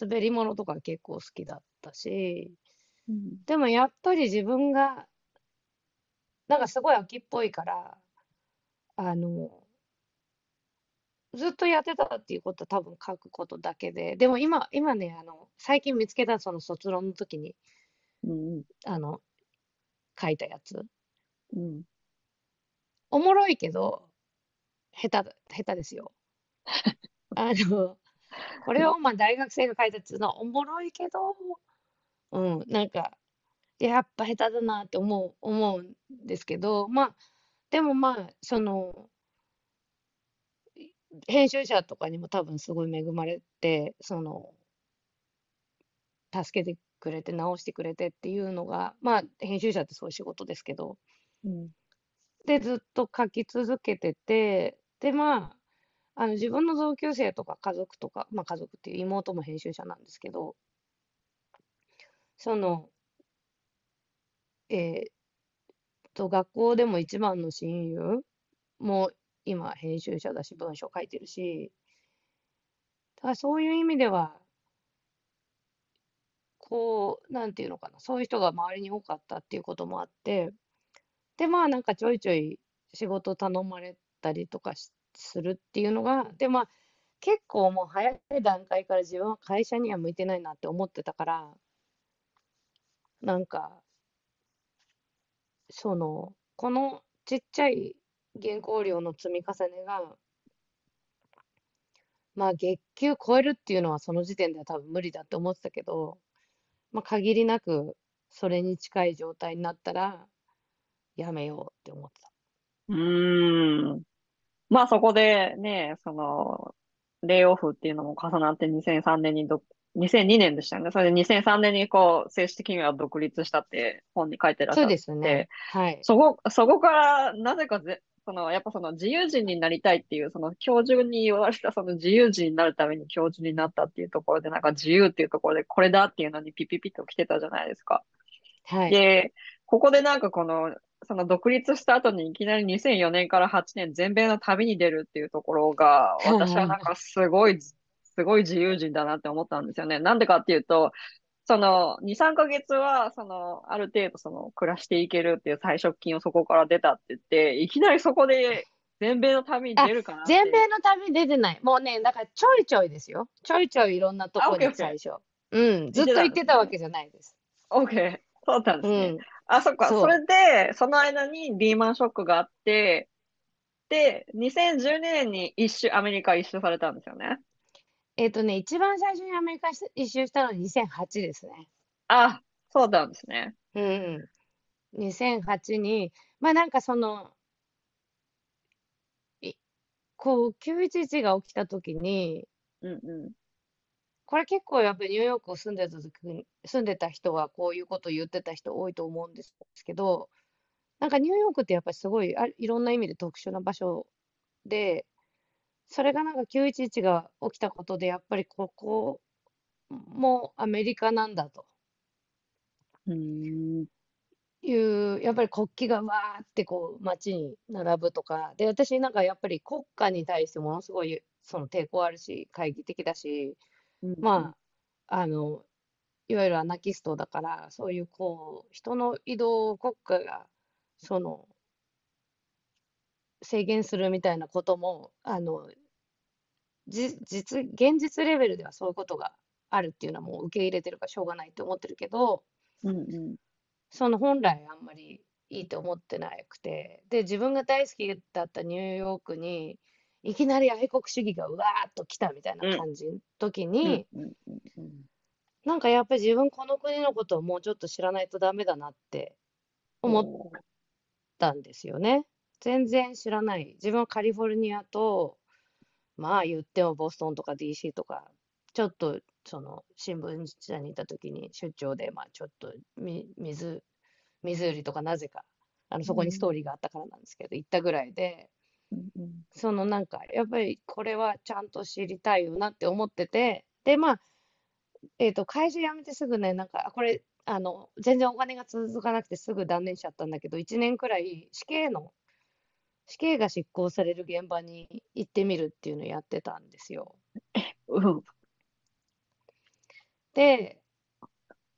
滑り物とか結構好きだったし、ん。でもやっぱり自分が、なんかすごい秋っぽいから、あの、ずっとやってたっていうことは多分書くことだけで、でも今、今ね、あの、最近見つけたその卒論の時に、うんうん。あの、書いたやつ。うん。おもろいけど、下手だ、下手ですよ。あの、これをまあ大学生が書いたやつのおもろいけど、うん、なんか、やっぱ下手だなって思う、思うんですけど、まあ、でもまあ、その、い編集者とかにも多分すごい恵まれて、その、助けてくれて直してくれてっていうのが、まあ、編集者ってそういう仕事ですけど、うん。で、ずっと書き続けてて、で、まあ、あの自分の同級生とか家族とか、まあ家族っていう妹も編集者なんですけど、その、えーと、学校でも一番の親友も今編集者だし、文章書いてるし、だからそういう意味では、こう、なんていうのかな、そういう人が周りに多かったっていうこともあって、で、まあなんかちょいちょい仕事頼まれたりとかしするっていうのが、で、まあ結構もう早い段階から自分は会社には向いてないなって思ってたから、なんか、その、このちっちゃい原稿料の積み重ねが、まあ月給超えるっていうのはその時点では多分無理だって思ってたけど、まあ限りなくそれに近い状態になったらやめようって思ってた。うーん。まあそこでね、その、レイオフっていうのも重なって2003年にど、2002年でしたよね。それで2003年にこう、正式には独立したって本に書いてらっしそうゃっですね。て、はい。そこ、そこからなぜかぜ、その、やっぱその自由人になりたいっていう、その教授に言われたその自由人になるために教授になったっていうところで、なんか自由っていうところでこれだっていうのにピピピッと来てたじゃないですか。はい。で、ここでなんかこの、その独立した後にいきなり2004年から8年全米の旅に出るっていうところが、私はなんかすごい、すごい自由人だなって思ったんですよね。なんでかっていうと、その2、3ヶ月は、その、ある程度その、暮らしていけるっていう退職金をそこから出たって言って、いきなりそこで全米の旅に出るかな全米の旅出てない。もうね、だからちょいちょいですよ。ちょいちょいいろんなとこに最初。うん、ずっと行ってたわけじゃないです。オーケー。そうだったんですね。うん。あ、そっか。それで、その間にリーマンショックがあって、で、2012年に一周、アメリカ一周されたんですよね。えっとね、一番最初にアメリカし一周したのは2008ですね。あ、そうなんですね。うん。2008に、まあなんかその、いこう、911が起きた時に、うんうこれ結構やっぱりニューヨークを住んでた時に、住んでた人はこういうことを言ってた人多いと思うんですけど、なんかニューヨークってやっぱりすごいあいろんな意味で特殊な場所で、それがなんか911が起きたことで、やっぱりここもアメリカなんだと。うーん。いう、やっぱり国旗がわーってこう街に並ぶとか、で、私なんかやっぱり国家に対してものすごいその抵抗あるし、懐疑的だし、うんうん。まあ、あの、いわゆるアナキストだから、そういうこう、人の移動を国家が、その、制限するみたいなことも、あの、じ、実、現実レベルではそういうことがあるっていうのはもう受け入れてるからしょうがないって思ってるけど、うんうん。その本来あんまりいいと思ってなくて、で、自分が大好きだったニューヨークに、いきなり愛国主義がうわーっと来たみたいな感じの時うんに、うんうんうん。なんかやっぱり自分この国のことをもうちょっと知らないとダメだなって思ったんですよね。全然知らない。自分はカリフォルニアと、まあ言ってもボストンとか DC とか、ちょっとその新聞社にいた時に出張で、まあちょっとみ水、水売りとかなぜか、あのそこにストーリーがあったからなんですけど、行ったぐらいで。そのなんか、やっぱりこれはちゃんと知りたいよなって思ってて、で、まあ、えっと、会社辞めてすぐね、なんか、あこれ、あの、全然お金が続かなくてすぐ断念しちゃったんだけど、1年くらい死刑の、死刑が執行される現場に行ってみるっていうのをやってたんですよ。うん。で、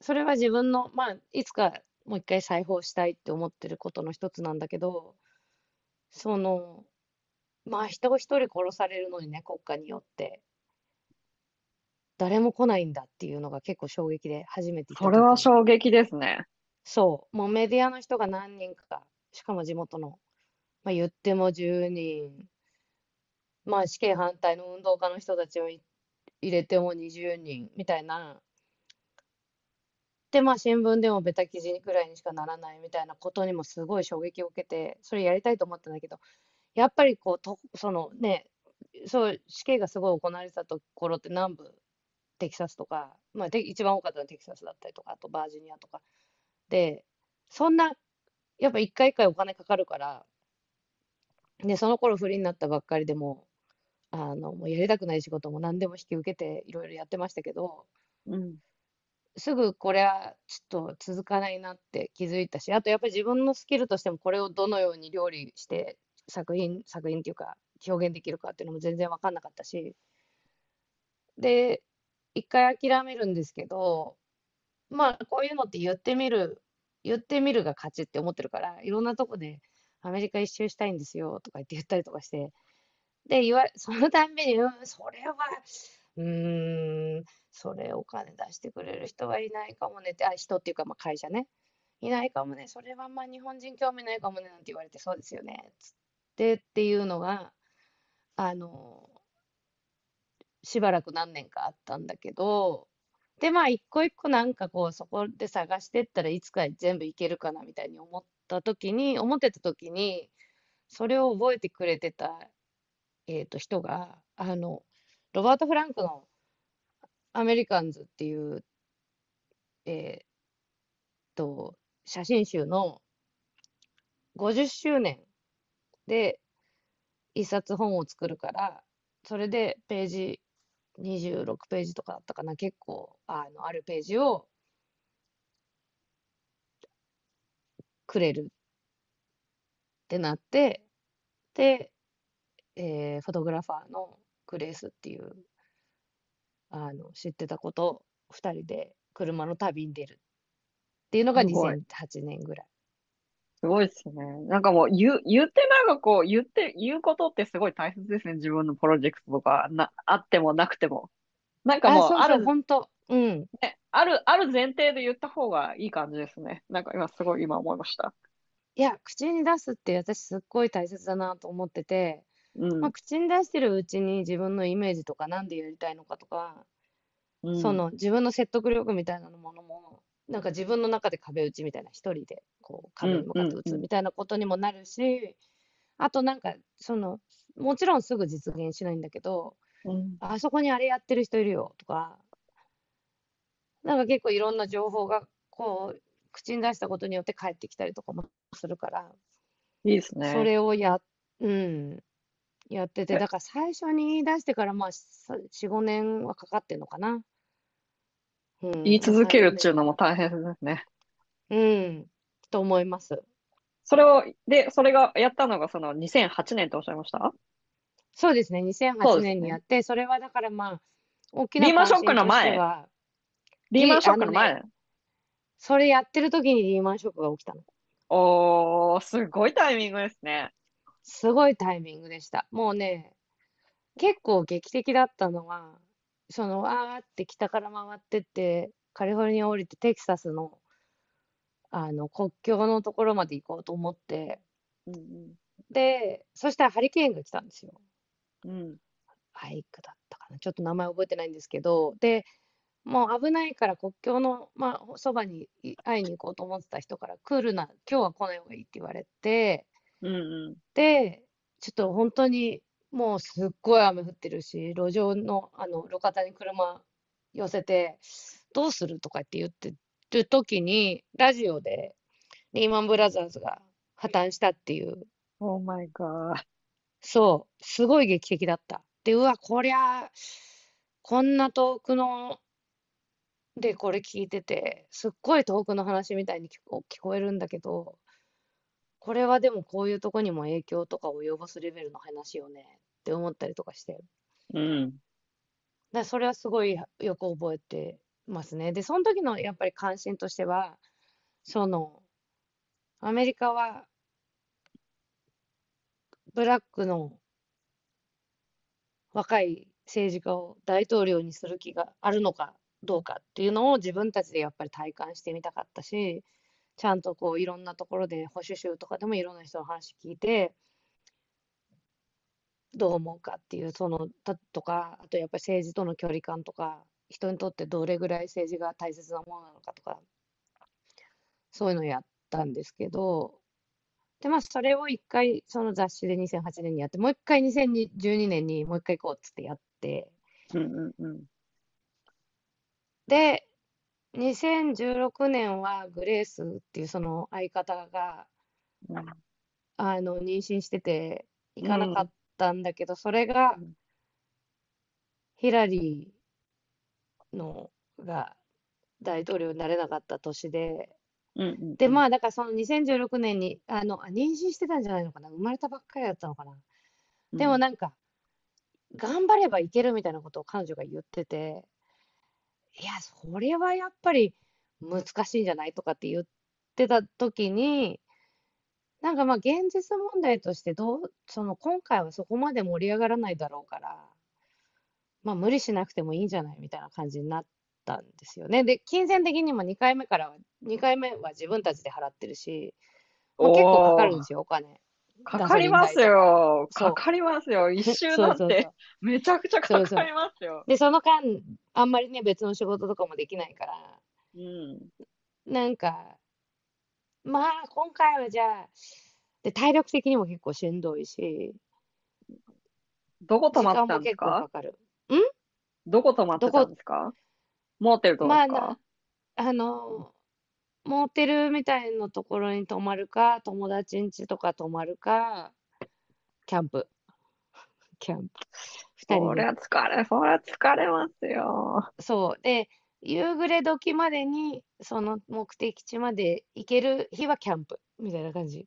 それは自分の、まあ、いつかもう一回再訪したいって思ってることの一つなんだけど、その、まあ、人一人殺されるのにね、国家によって。誰も来ないんだっていうのが結構衝撃で初めてそれは衝撃ですね。そうもうメディアの人が何人かしかも地元の、まあ、言っても10人。まあ死刑反対の運動家の人たちを入れても20人みたいな。でまあ新聞でもベタ記事くらいにしかならないみたいなことにもすごい衝撃を受けてそれやりたいと思ったんだけどやっぱりこうとそのねそう死刑がすごい行われてたところって南部テキサスとか、まあ、で一番多かったのはテキサスだったりとかあとバージニアとか。でそんなやっぱ一回一回お金かかるからでその頃フリーになったばっかりでもあのもうやりたくない仕事も何でも引き受けていろいろやってましたけどうん。すぐこれはちょっと続かないなって気づいたしあとやっぱり自分のスキルとしてもこれをどのように料理して作品作品っていうか表現できるかっていうのも全然分かんなかったしで一回諦めるんですけどまあこういうのって言ってみる言ってみるが勝ちって思ってるからいろんなとこでアメリカ一周したいんですよとか言って言ったりとかして。で言わ そのたんびに、うん、それはうーんそれお金出してくれる人はいないかもねって。あ人っていうかまあ会社ね。いないかもね。それはまあ日本人興味ないかもねなんて言われてそうですよね。つってっていうのがあのしばらく何年かあったんだけど。でまあ一個一個なんかこうそこで探してったらいつか全部いけるかなみたいに思った時に思ってた時にそれを覚えてくれてた、えー、と人があのロバート・フランクの「アメリカンズ」っていう、えー、と写真集の50周年で一冊本を作るからそれでページ26ページとかだったかな結構あのあるページをくれるってなってで、えーフォトグラファーのグレースっていうあの知ってたことを2人で車の旅に出るっていうのがすごい2008年ぐらい。すごいですね。なんかもう言う、言ってなんかこう、言って、言うことってすごい大切ですね。自分のプロジェクトとか、な、あってもなくても。なんかあ、もう、ある、本当。うん。ね、ある、ある前提で言った方がいい感じですね。なんか今すごい今思いました。いや、口に出すって私すっごい大切だなと思ってて、うん。まあ、口に出してるうちに自分のイメージとかなんでやりたいのかとか、うんその自分の説得力みたいなものも、なんか自分の中で壁打ちみたいな、一人でこう壁に向かって打つみたいなことにもなるし、あとなんか、その、もちろんすぐ実現しないんだけど、うん。あそこにあれやってる人いるよとか、なんか結構いろんな情報がこう、口に出したことによって返ってきたりとかもするから、いいですね。それをや、うん、やってて、えだから最初に出してからまあさ4、5年はかかってんのかな。うん、言い続けるっていうのも。も大変ですね。うん、と思います。それを、で、それがやったのがその2008年とおっしゃいました？そうですね、そう2008ですね年にやって、それはだからまあ、大きなリーマンショックの前は、リーマンショックの前？それやってる時にリーマンショックが起きたの。おー、すごいタイミングですね。すごいタイミングでした。もうね、結構劇的だったのは、その、あーって北から回ってって、カリフォルニア降りてテキサスの、あの、国境のところまで行こうと思って、うんで、そしたらハリケーンが来たんですよ。うん。うん。アイクだったかな？ちょっと名前覚えてないんですけど、で、もう危ないから国境の、まあ、そばにい会いに行こうと思ってた人から、クールな、今日は来ない方がいいって言われて、うんうん。で、ちょっと本当にもうすっごい雨降ってるし、路上の、あの路肩に車寄せて、どうするとかって言ってる時に、ラジオでリーマンブラザーズが破綻したっていう、オーマイガー。そう、すごい劇的だった。で、うわ、こりゃ、こんな遠くの、で、これ聞いてて、すっごい遠くの話みたいに聞こ聞こえるんだけど、これはでもこういうとこにも影響とかを及ぼすレベルの話よねって思ったりとかして。うん。だからそれはすごいよく覚えてますね。で、その時のやっぱり関心としては、その、アメリカは、ブラックの若い政治家を大統領にする気があるのかどうかっていうのを自分たちでやっぱり体感してみたかったし、ちゃんとこういろんなところで保守州とかでもいろんな人の話聞いて、どう思うかっていう、その、たとか、あとやっぱり政治との距離感とか、人にとってどれぐらい政治が大切なものなのかとか、そういうのをやったんですけど、で、まあ、それを一回、その雑誌で2008年にやって、もう一回2012年にもう一回行こうっつってやって、うんうんうん。で、2016年はグレースっていうその相方が、うん。あの、妊娠してて行かなかったんだけど、それがうん。ヒラリーのが大統領になれなかった年で、うんうん。で、まあ、だからその2016年に、あの、あ妊娠してたんじゃないのかな、生まれたばっかりだったのかな？でもなんか、頑張ればいけるみたいなことを彼女が言ってて、いや、それはやっぱり難しいんじゃないとかって言ってた時に、なんかまあ現実問題としてどう、その今回はそこまで盛り上がらないだろうから、まあ無理しなくてもいいんじゃないみたいな感じになったんですよね。で、金銭的にも2回目からは、2回目は自分たちで払ってるし、まあ、結構かかるんですよ、お金。かかりますよ。かかりますよ。一周だって。めちゃくちゃかかりますよ。で、その間、あんまりね、別の仕事とかもできないから、うん。なんか、まあ、今回はじゃあ、で、体力的にも結構しんどいし、どこ泊時まったんですか？かかる。どこ泊まってたんですか？モーテルとか？まあかあの、モーテルみたいなところに泊まるか、友達ん家とか泊まるか、キャンプ。キャンプ。二人で。そりゃ疲れ、そりゃ疲れますよ。そう。で、夕暮れ時までに、その目的地まで行ける日はキャンプ。みたいな感じ。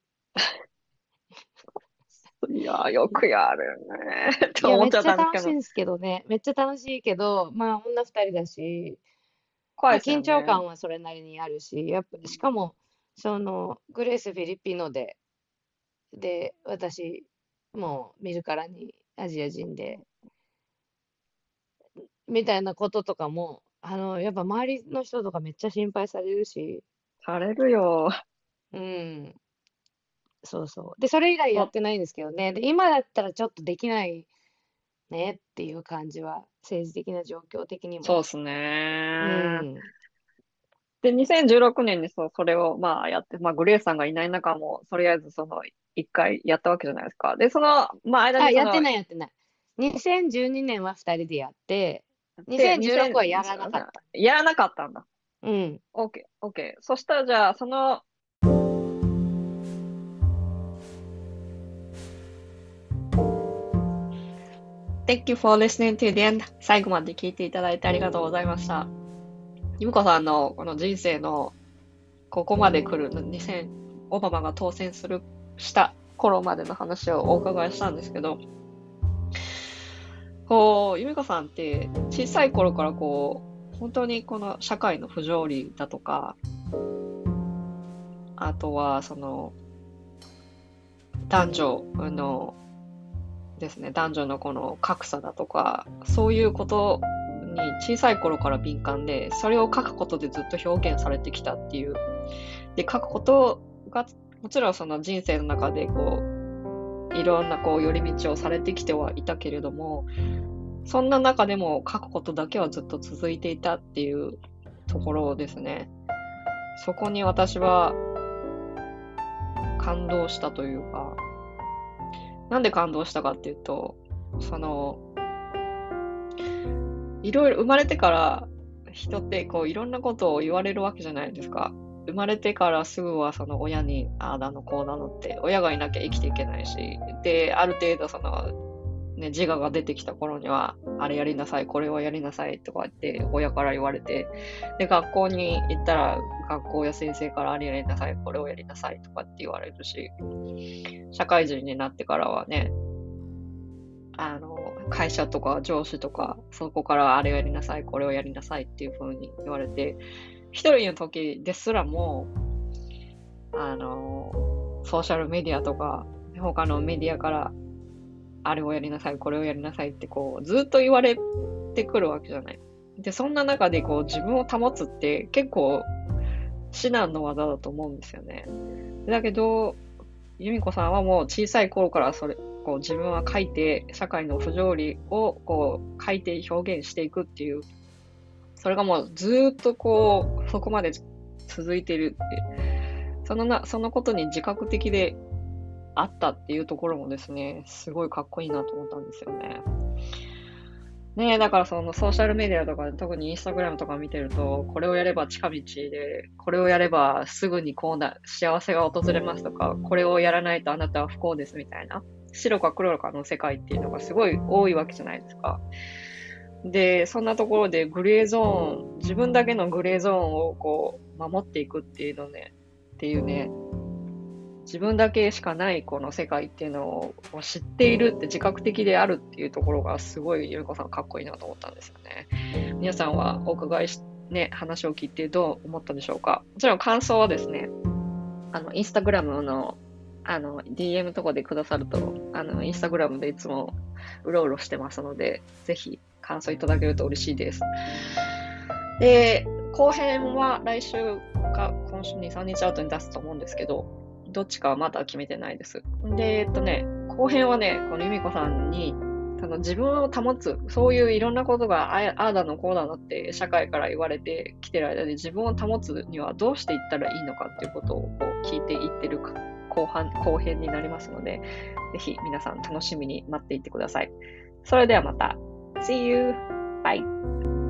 いや、よくやるね。いや、思っちゃめっちゃったんですけど。楽しいんですけどね。めっちゃ楽しいけど、まあ、女二人だし、まあ、怖い緊張ね。感はそれなりにあるし、やっぱ、しかも、その、グレース・フィリピノで、で、私、もう見るからにアジア人で、みたいなこととかも、あの、やっぱ周りの人とかめっちゃ心配されるし、されるよ。うん、そうそう。で、それ以来やってないんですけどね。で、今だったらちょっとできないねっていう感じは、政治的な状況的にも。そうですうね。ん。で、2016年にそう、それをまあやって、まあグレーさんがいない中も、とりあえずその、一回やったわけじゃないですか。で、その、まあ間あ、にやってないやってない。2012年は2人でやって、で2016はやらなかった。やらなかったんだ。うん。OK、OK。そしたらじゃあ、その、Thank you for listening to the end. 最後まで聞いていただいてありがとうございました。ゆみこさんのこの人生のここまで来る2000、オバマが当選する、した頃までの話をお伺いしたんですけど、こう、由美子さんって小さい頃からこう、本当にこの社会の不条理だとか、あとはその、男女のですね、男女のこの格差だとか、そういうことに小さい頃から敏感で、それを書くことでずっと表現されてきたっていう。で、書くことが、もちろんその人生の中でこう、いろんなこう寄り道をされてきてはいたけれども、そんな中でも書くことだけはずっと続いていたっていうところですね。そこに私は感動したというか、なんで感動したかっていうと、その、いろいろ生まれてから人ってこういろんなことを言われるわけじゃないですか。生まれてからすぐはその親にああだのこうだのって親がいなきゃ生きていけないし、で、ある程度そのね、自我が出てきた頃には、あれやりなさい、これをやりなさいとかって親から言われて、で、学校に行ったら、学校や先生からあれやりなさい、これをやりなさいとかって言われるし、社会人になってからはね、あの、会社とか上司とか、そこからあれをやりなさい、これをやりなさいっていう風に言われて、一人の時ですらも、あの、ソーシャルメディアとか、他のメディアからあれをやりなさい、これをやりなさいってこう、ずっと言われてくるわけじゃない。で、そんな中でこう、自分を保つって結構至難の技だと思うんですよね。だけど、由美子さんはもう小さい頃からそれ、こう自分は書いて、社会の不条理をこう書いて表現していくっていう、それがもうずっとこう、そこまで続いてるって、そのな、そのことに自覚的であったっていうところもですね、すごいかっこいいなと思ったんですよね。ねえ、だからそのソーシャルメディアとか、特にインスタグラムとか見てると、これをやれば近道で、これをやればすぐにこうな、幸せが訪れますとか、これをやらないとあなたは不幸ですみたいな、白か黒かの世界っていうのがすごい多いわけじゃないですか。で、そんなところでグレーゾーン、自分だけのグレーゾーンをこう、守っていくっていうのね、っていうね、自分だけしかないこの世界っていうのを知っているって自覚的であるっていうところがすごいゆみこさんかっこいいなと思ったんですよね。皆さんはお伺いし、ね、話を聞いてどう思ったでしょうか？もちろん感想はですね、あの、インスタグラムのあの、DM とかでくださると、あの、インスタグラムでいつもうろうろしてますので、ぜひ感想いただけると嬉しいです。で、後編は来週か今週2、3日後に出すと思うんですけど、どっちかはまだ決めてないです。で、えっとね、後編はね、この由美子さんに、その自分を保つ、そういういろんなことがああだのこうだのって社会から言われてきてる間で自分を保つにはどうしていったらいいのかっていうことを聞いていってる後半、後編になりますので、ぜひ皆さん楽しみに待っていてください。それではまた。See you! Bye!